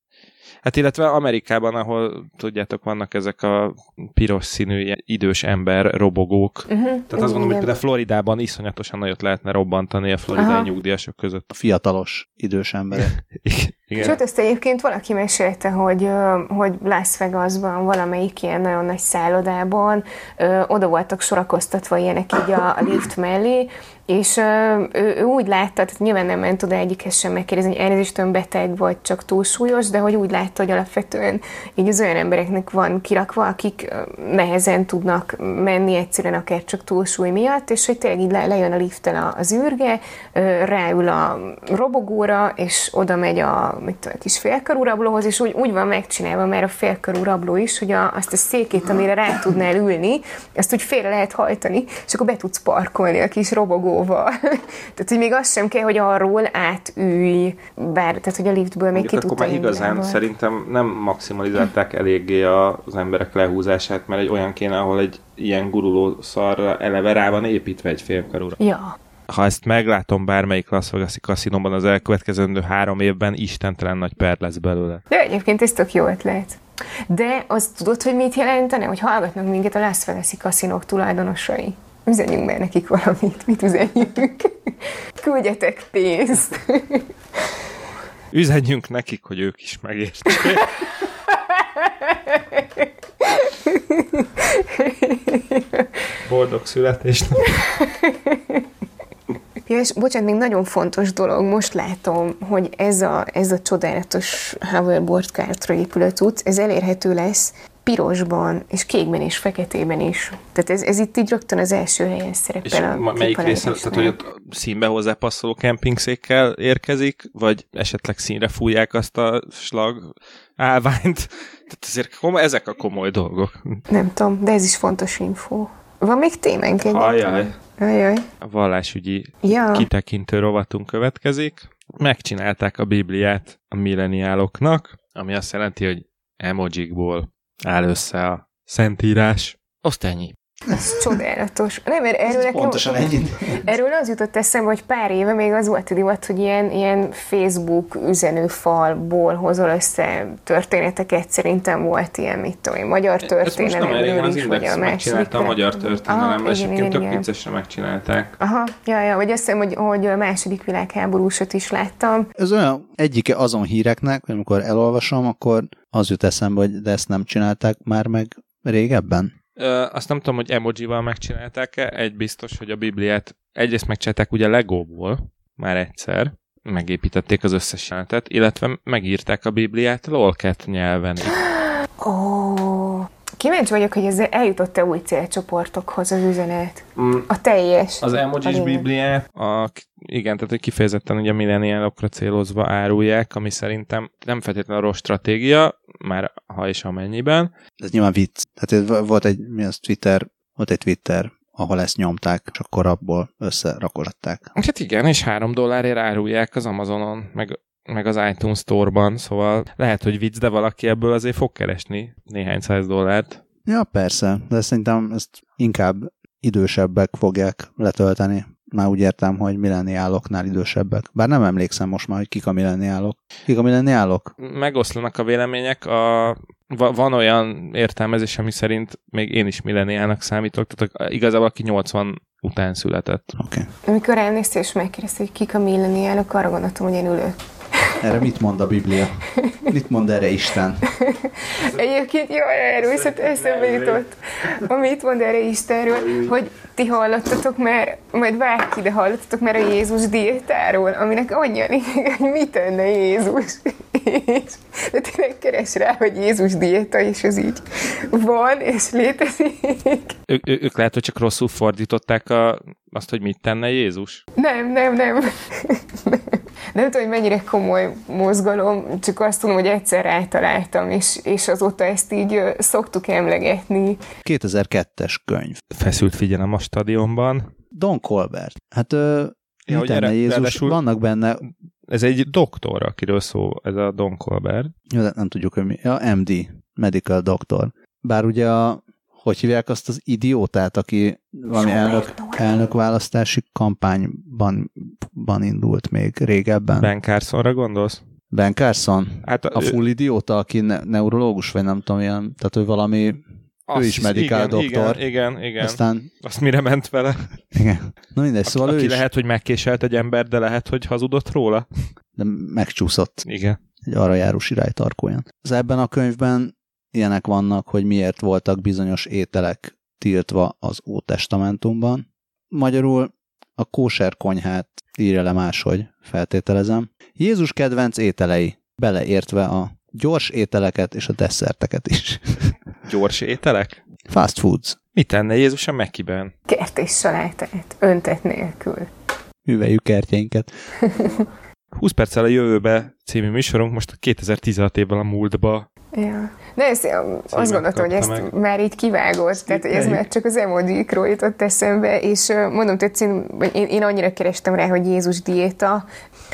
Hát illetve Amerikában, ahol tudjátok, vannak ezek a piros színű idős ember robogók. Uh-huh. Tehát azt gondolom, hogy például Floridában iszonyatosan nagyot lehetne robbantani a floridai Aha. nyugdíjasok között. A fiatalos idős emberek. Igen. Sőt, ezt egyébként valaki mesélte, hogy, hogy Las Vegasban valamelyik ilyen nagyon nagy szállodában oda voltak sorakoztatva ilyenek így a, a lift mellé, és ő, ő úgy látta, tehát nyilván nem ment oda egyikhez sem megkérdezni, hogy elnézést ön beteg vagy csak túlsúlyos, de hogy úgy látta, hogy alapvetően így az olyan embereknek van kirakva, akik nehezen tudnak menni egyszerűen akár csak túlsúly miatt, és hogy tényleg így le, lejön a lifttel az űrge, ráül a robogóra, és oda megy a, mit a kis félkarú rablóhoz, és úgy, úgy van megcsinálva már a félkarú rabló is, hogy a, azt a székét, amire rá tudnál ülni, azt úgy félre lehet hajtani, és akkor be tudsz parkolni a kis robogó autóval. tehát, hogy még az sem kell, hogy arról átülj, bár, tehát, hogy a liftből még ki akkor már igazán szerintem nem maximalizálták eléggé az emberek lehúzását, mert egy olyan kéne, ahol egy ilyen guruló szarra eleve rá van építve egy félkarúra. Ja. Ha ezt meglátom bármelyik Las Vegas-i kaszinóban az elkövetkezendő három évben, istentelen nagy per lesz belőle. De egyébként ez tök jó ötlet. De azt tudod, hogy mit jelentene, hogy hallgatnak minket a Las Vegas-i kaszinók tulajdonosai? Üzenjünk be nekik valamit. Mit üzenjünk? Küldjetek pénzt. Üzenjünk nekik, hogy ők is megértsék. Boldog születésnap! Ja, és bocsánat, még nagyon fontos dolog, most látom, hogy ez a, ez a csodálatos hoverboard kártra cucc, ez elérhető lesz pirosban, és kékben, és feketében is. Tehát ez, ez itt így rögtön az első helyen szerepel és a melyik része, tehát hogy ott színbe hozzápasszoló kempingszékkel érkezik, vagy esetleg színre fújják azt a slag állványt. Tehát ezért komoly, ezek a komoly dolgok. Nem tudom, de ez is fontos info. Van még témánk egy? Ajaj. Ajaj. A vallásügyi ja. kitekintő rovatunk következik. Megcsinálták a Bibliát a milleniáloknak, ami azt jelenti, hogy emojikból áll össze a szentírás. Azt ennyi. Ez csodálatos. Nem, mert erről, nekem, pontosan ennyit. erről az jutott eszembe, hogy pár éve még az volt divat, hogy ilyen, ilyen Facebook üzenőfalból hozol össze történeteket. Szerintem volt ilyen, mit tudom én, magyar történelem. is, vagy a megcsinálta a magyar történelem, és egyébként tök viccesre megcsinálták. Aha, ja, ja, vagy azt hiszem, hogy, hogy a második világháborúsat is láttam. Ez olyan egyike azon híreknek, hogy amikor elolvasom, akkor az jut eszembe, hogy de ezt nem csinálták már meg régebben. Azt nem tudom, hogy emojival megcsinálták-e. Egy biztos, hogy a Bibliát egyrészt megcsinálták ugye Legóból, már egyszer, megépítették az összes jelenetet, illetve megírták a Bibliát lolcat nyelven. Oh, kíváncsi vagyok, hogy ez eljutott-e új célcsoportokhoz az üzenet. Mm. A teljes. Az emojis Bibliát, a, igen, tehát hogy kifejezetten ugye milleniálokra célozva árulják, ami szerintem nem feltétlenül a rossz stratégia, már ha és amennyiben. Ez nyilván vicc. Tehát volt egy, mi az Twitter, volt egy Twitter, ahol ezt nyomták, csak akkor abból összerakolatták. Hát igen, és három dollárért árulják az Amazonon, meg meg az iTunes Store-ban, szóval lehet, hogy vicc, de valaki ebből azért fog keresni néhány száz dollárt. Ja, persze, de szerintem ezt inkább idősebbek fogják letölteni. Már úgy értem, hogy milleniáloknál idősebbek. Bár nem emlékszem most már, hogy kik a milleniálok. Kik a milleniálok? Megoszlanak a vélemények. A, van olyan értelmezés, ami szerint még én is milleniálnak számítok, tehát igazából aki 80 után született. Okay. Amikor elnéztél és megkérdezte, hogy kik a milleniálok, arra gondoltam, hogy én ülök erre mit mond a Biblia? Mit mond erre Isten? Egyébként jó, erről viszont eszembe jutott. Amit mond erre Istenről, hogy ti hallottatok már, majd bárki, de hallottatok már a Jézus diétáról, aminek annyi lényeg, hogy mit tenne Jézus. És de tényleg keres rá, hogy Jézus diéta, és ez így van, és létezik. Ő, ő, ők lehet, hogy csak rosszul fordították a, azt, hogy mit tenne Jézus? Nem, nem, nem. nem tudom, hogy mennyire komoly mozgalom, csak azt tudom, hogy egyszer rátaláltam, és, és azóta ezt így szoktuk emlegetni. 2002-es könyv. Feszült figyelem a stadionban. Don Colbert. Hát ö, ja, tenne Jézus? Ráadásul... Vannak benne ez egy doktor, akiről szó, ez a Don Colbert. Jó, de nem tudjuk, hogy mi. Ja, MD, Medical Doctor. Bár ugye a, hogy hívják azt az idiótát, aki valami elnök, elnök választási kampányban ban indult még régebben. Ben Carsonra gondolsz? Ben Carson? Hát A full idióta, aki ne- neurológus, vagy nem tudom, ilyen, tehát hogy valami, azt is medical igen, doktor. Igen, igen, igen. aztán, Azt mire ment vele? igen. Na mindegy, szóval Aki ő is, lehet, hogy megkéselt egy ember, de lehet, hogy hazudott róla. de megcsúszott Igen. egy arra járó sirály tarkóján. Az ebben a könyvben ilyenek vannak, hogy miért voltak bizonyos ételek tiltva az Ótestamentumban. Magyarul a kóser konyhát írja le máshogy, feltételezem. Jézus kedvenc ételei, beleértve a gyors ételeket és a desszerteket is. Gyors ételek? Fast foods. Mit tenne Jézus a Mekiben? Kert és salátát, öntet nélkül. Műveljük kertjeinket. 20 perccel a jövőbe című műsorunk most 2016 évvel a múltba. Ja. De ezt, azt gondoltam, hogy ezt meg. már így kivágott, tehát hogy ez már csak az emojikról jutott eszembe, és mondom, tetszén, én, én annyira kerestem rá, hogy Jézus diéta,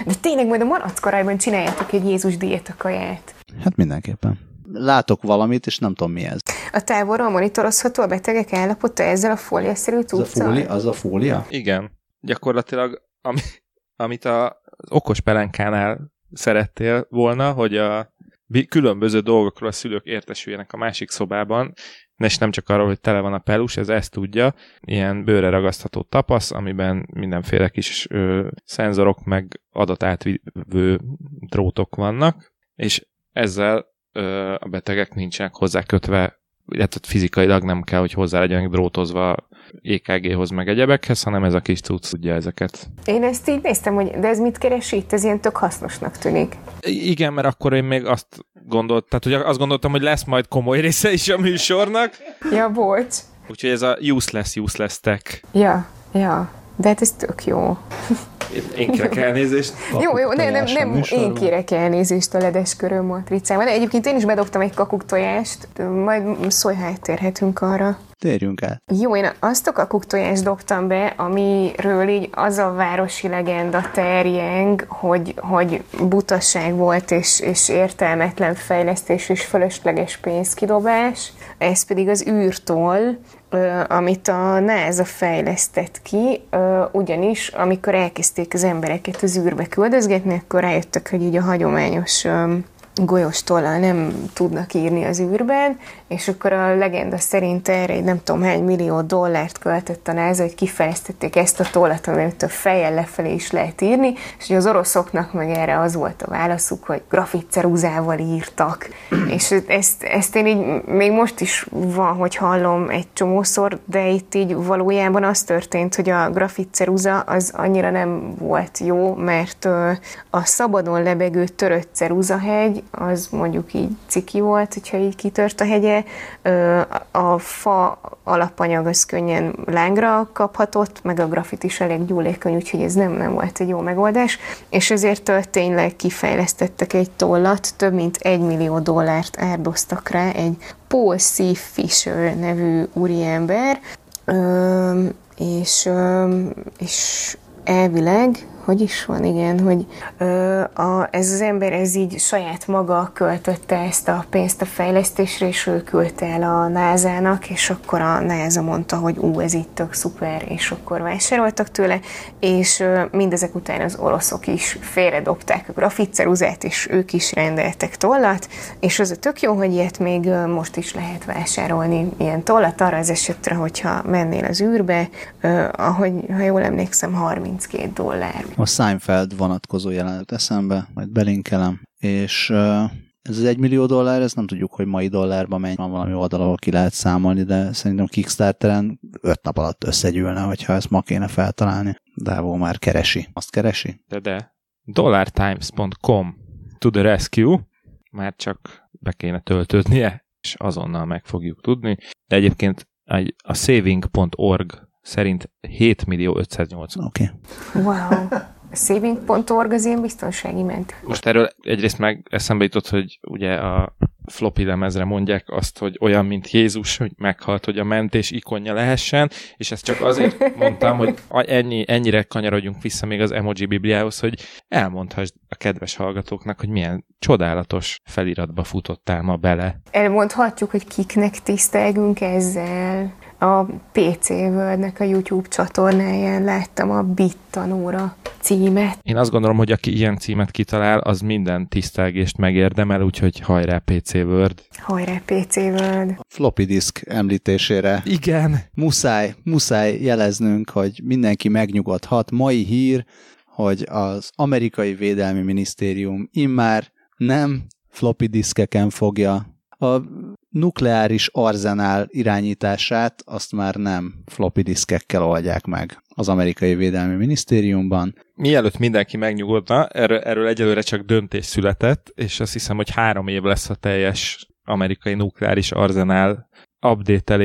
de tényleg majd a malackarajban csináljátok egy Jézus diéta kaját. Hát mindenképpen. Látok valamit, és nem tudom mi ez. A távolról monitorozható a betegek állapota ezzel a fóliaszerű Az a, fólia, az a fólia? Igen. Gyakorlatilag, ami, amit a, az okos pelenkánál szerettél volna, hogy a különböző dolgokról a szülők értesüljenek a másik szobában, és nem csak arról, hogy tele van a pelus, ez ezt tudja, ilyen bőre ragasztható tapasz, amiben mindenféle kis ö, szenzorok meg adatátvívő drótok vannak, és ezzel ö, a betegek nincsenek hozzá kötve, illetve fizikailag nem kell, hogy hozzá legyenek drótozva EKG-hoz meg egyebekhez, hanem ez a kis cucc tudja ezeket. Én ezt így néztem, hogy de ez mit keres itt? Ez ilyen tök hasznosnak tűnik. Igen, mert akkor én még azt gondoltam, tehát hogy azt gondoltam, hogy lesz majd komoly része is a műsornak, Ja, bocs. úgyhogy ez a useless, useless tech. Ja, ja. De hát ez tök jó. Én kérek elnézést. Jó, jó, nem, nem, nem, én kérek elnézést a ledes köröm matricában. De egyébként én is bedobtam egy kakuktojást, majd szólj, ha áttérhetünk arra. Térjünk át. Jó, én azt a kakuktojást dobtam be, amiről így az a városi legenda terjeng, hogy, hogy butaság volt, és, és értelmetlen fejlesztés, és fölösleges pénzkidobás. Ez pedig az űrtól, amit a NASA fejlesztett ki, ugyanis amikor elkezdték az embereket az űrbe küldözgetni, akkor rájöttek, hogy így a hagyományos ö, golyós tollal nem tudnak írni az űrben, és akkor a legenda szerint erre egy nem tudom hány millió dollárt költött a NASA, hogy kifejeztették ezt a tollat, amit a fejjel lefelé is lehet írni, és hogy az oroszoknak meg erre az volt a válaszuk, hogy grafitceruzával írtak. és ezt, ezt én így még most is van, hogy hallom egy csomószor, de itt így valójában az történt, hogy a grafitceruza az annyira nem volt jó, mert a szabadon lebegő törött ceruzahegy, az mondjuk így ciki volt, hogyha így kitört a hegye, a fa alapanyag az könnyen lángra kaphatott, meg a grafit is elég gyúlékony, úgyhogy ez nem, nem volt egy jó megoldás, és ezért tényleg kifejlesztettek egy tollat, több mint egy millió dollárt árdoztak rá egy Paul C. Fisher nevű úriember, és, és elvileg, hogy is van, igen, hogy ö, a, ez az ember ez így saját maga költötte ezt a pénzt a fejlesztésre, és ő küldte el a NASA-nak, és akkor a NASA mondta, hogy ú, ez itt tök szuper, és akkor vásároltak tőle, és ö, mindezek után az oroszok is félredobták a grafitceruzát, és ők is rendeltek tollat, és az a tök jó, hogy ilyet még most is lehet vásárolni, ilyen tollat arra az esetre, hogyha mennél az űrbe, ö, ahogy, ha jól emlékszem, 32 dollár. A Seinfeld vonatkozó jelenet eszembe, majd belinkelem, és ez az egy millió dollár, ez nem tudjuk, hogy mai dollárban mennyi van valami oldal, ahol ki lehet számolni, de szerintem Kickstarteren öt nap alatt összegyűlne, hogyha ezt ma kéne feltalálni. Dávó már keresi. Azt keresi? De de. dollartimes.com to the rescue. Már csak be kéne töltődnie, és azonnal meg fogjuk tudni. De egyébként egy- a saving.org szerint 7 millió 580. Oké. Okay. Wow! A saving.org az ilyen biztonsági ment. Most erről egyrészt meg eszembe jutott, hogy ugye a floppy lemezre mondják azt, hogy olyan, mint Jézus, hogy meghalt, hogy a mentés ikonja lehessen, és ezt csak azért mondtam, hogy ennyi, ennyire kanyarodjunk vissza még az emoji bibliához, hogy elmondhassd a kedves hallgatóknak, hogy milyen csodálatos feliratba futottál ma bele. Elmondhatjuk, hogy kiknek tisztelgünk ezzel. A PC Worldnek a YouTube csatornáján láttam a Bit tanóra címet. Én azt gondolom, hogy aki ilyen címet kitalál, az minden tisztelgést megérdemel, úgyhogy hajrá PC Word. Hajrá PC World. Floppy disk említésére Igen. muszáj, muszáj jeleznünk, hogy mindenki megnyugodhat. Mai hír, hogy az amerikai védelmi minisztérium immár nem floppy diskeken fogja a nukleáris arzenál irányítását, azt már nem floppy diskekkel oldják meg az amerikai védelmi minisztériumban. Mielőtt mindenki megnyugodna, erről, erről egyelőre csak döntés született, és azt hiszem, hogy három év lesz a teljes amerikai nukleáris arzenál update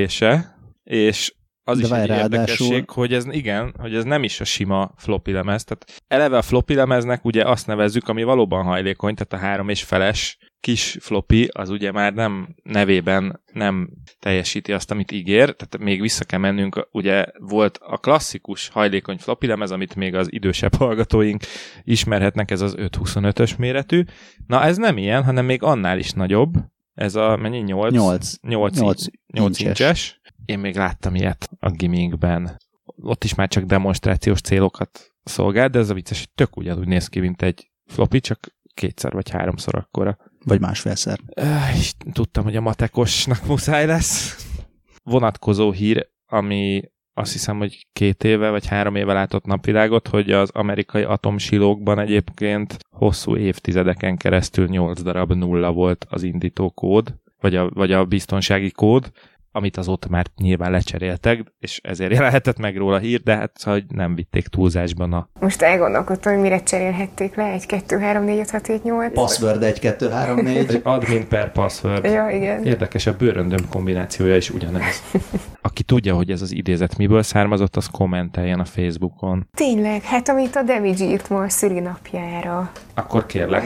és az De is egy ráadásul- érdekesség, hogy ez igen, hogy ez nem is a sima floppy lemez. Tehát eleve a floppy lemeznek ugye azt nevezzük, ami valóban hajlékony, tehát a három és feles kis floppy, az ugye már nem nevében nem teljesíti azt, amit ígér, tehát még vissza kell mennünk, ugye volt a klasszikus hajlékony floppy lemez, amit még az idősebb hallgatóink ismerhetnek, ez az 525-ös méretű. Na ez nem ilyen, hanem még annál is nagyobb, ez a mennyi? 8? 8. 8, 8, Nyolc 8 incses. incses. Én még láttam ilyet a gimminkben. Ott is már csak demonstrációs célokat szolgál, de ez a vicces, hogy tök ugyanúgy néz ki, mint egy floppy, csak kétszer vagy háromszor akkora. Vagy másfélszer. Tudtam, hogy a matekosnak muszáj lesz. Vonatkozó hír, ami azt hiszem, hogy két éve vagy három éve látott napvilágot, hogy az amerikai atomsilókban egyébként hosszú évtizedeken keresztül 8 darab nulla volt az indító kód, vagy a, vagy a biztonsági kód, amit azóta már nyilván lecseréltek, és ezért jelenhetett meg róla hír, de hát szóval, hogy nem vitték túlzásban a... Most elgondolkodtam, hogy mire cserélhették le egy 2, 3, 4, 5, 6, 7, 8. Password 1, 2, 3, 4. Admin per password. Ja, igen. Érdekes, a bőröndöm kombinációja is ugyanez. Aki tudja, hogy ez az idézet miből származott, az kommenteljen a Facebookon. Tényleg, hát amit a Damage írt ma a szülinapjára. Akkor kérlek.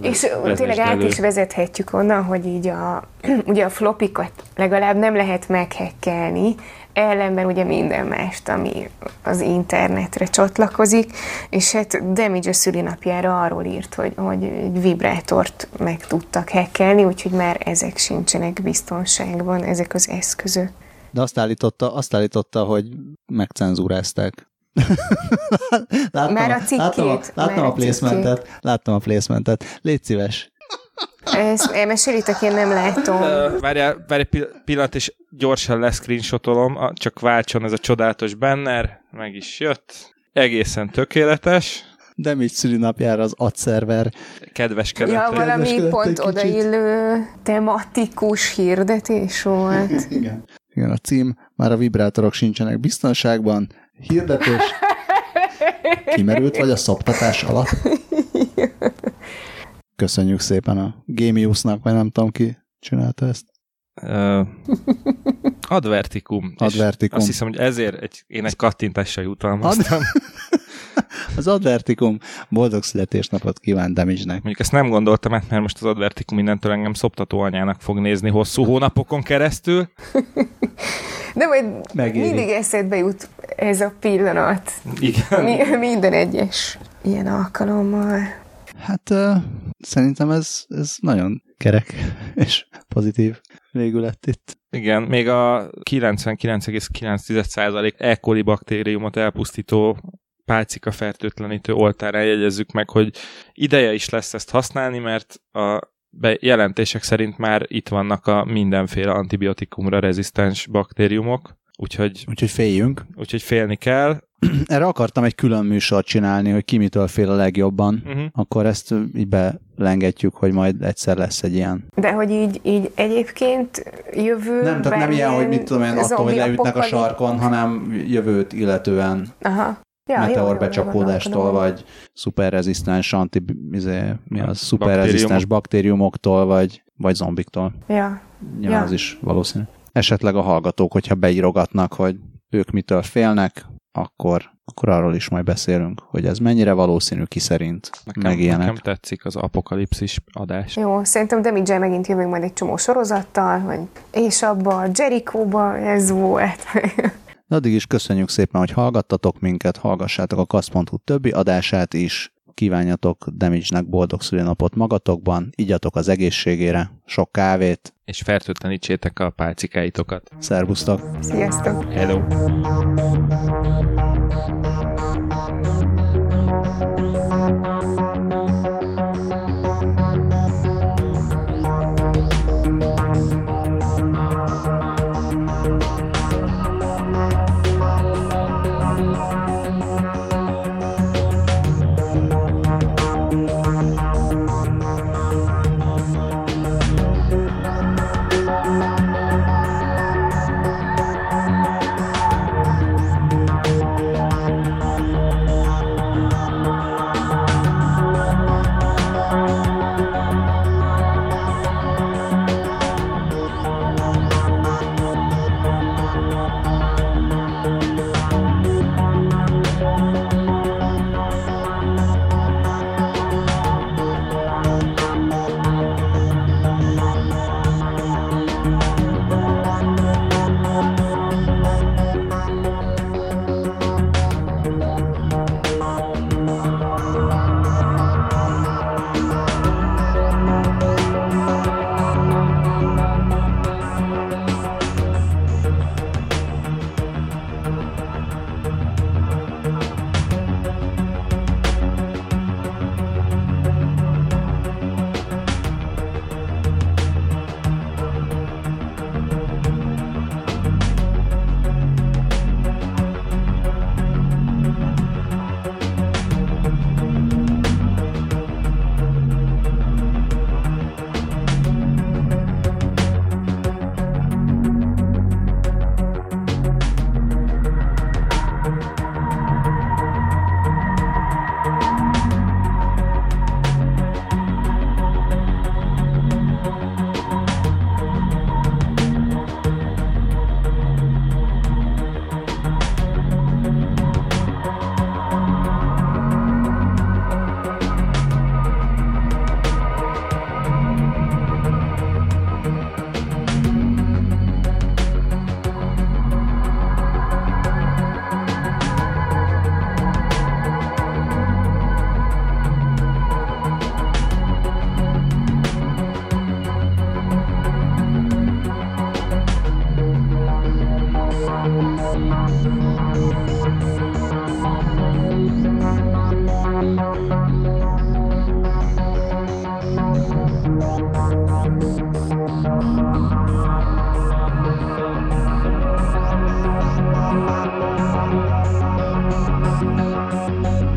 És tényleg át is vezethetjük onnan, hogy így a, ugye a flopikat legalább nem lehet meghekkelni, ellenben ugye minden mást, ami az internetre csatlakozik, és hát Damage a szülinapjára arról írt, hogy, hogy egy vibrátort meg tudtak hekkelni, úgyhogy már ezek sincsenek biztonságban, ezek az eszközök. De azt állította, azt állította, hogy megcenzúrázták. láttam, Már a cikkét, láttam, a, láttam a placementet, láttam a placementet. Légy szíves. Ezt elmesélitek, én nem látom. Várjál, várj pillanat, és gyorsan leszcreenshotolom, a- csak váltson ez a csodálatos banner, meg is jött. Egészen tökéletes, Damage szülinapjára az adszerver. kedveskedett. Ja, valami pont odaillő tematikus hirdetés volt. Igen. Igen, a cím, már a vibrátorok sincsenek biztonságban. Hirdetés. Kimerült vagy a szoptatás alatt? Köszönjük szépen a Gamiusnak, vagy nem tudom ki csinálta ezt. Ö, Advertikum. Advertikum. Azt hiszem, hogy ezért egy, én egy kattintással jutalmaztam. Az Advertikum boldog születésnapot kíván Damage-nek. Mondjuk ezt nem gondoltam át, mert most az Advertikum mindentől engem szoptató anyának fog nézni hosszú hónapokon keresztül. De majd Megéri. mindig eszedbe jut ez a pillanat. Igen. Mi, minden egyes ilyen alkalommal. Hát uh, szerintem ez, ez nagyon kerek és pozitív végület itt. Igen, még a 99,9% E. coli baktériumot elpusztító pálcika fertőtlenítő oltárán jegyezzük meg, hogy ideje is lesz ezt használni, mert a bejelentések szerint már itt vannak a mindenféle antibiotikumra rezisztens baktériumok, úgyhogy, Úgyhogy féljünk. úgyhogy félni kell. Erre akartam egy külön műsort csinálni, hogy ki mitől fél a legjobban. Uh-huh. Akkor ezt így belengetjük, hogy majd egyszer lesz egy ilyen. De hogy így, így egyébként jövő Nem, tehát nem ilyen, hogy mit tudom én, attól, hogy leütnek a sarkon, hanem jövőt illetően Aha. Ja, meteor becsapódástól, vagy szuperrezisztens anti, izé, mi az, szuperrezisztens baktériumoktól, vagy, vagy zombiktól. Ja. Ja, Ja. az is valószínű. Esetleg a hallgatók, hogyha beírogatnak, hogy ők mitől félnek, akkor, akkor arról is majd beszélünk, hogy ez mennyire valószínű ki szerint, Nekem, meg ilyenek. nekem tetszik az apokalipszis adás. Jó, szerintem damage megint jövünk majd egy csomó sorozattal, hogy és abba, Jericho-ba ez volt. De addig is köszönjük szépen, hogy hallgattatok minket, hallgassátok a kasz.hu többi adását is, kívánjatok Damage-nek boldog szülinapot magatokban, igyatok az egészségére, sok kávét. És fertőtlenítsétek a pálcikáitokat. Szervusztok! Sziasztok! Hello!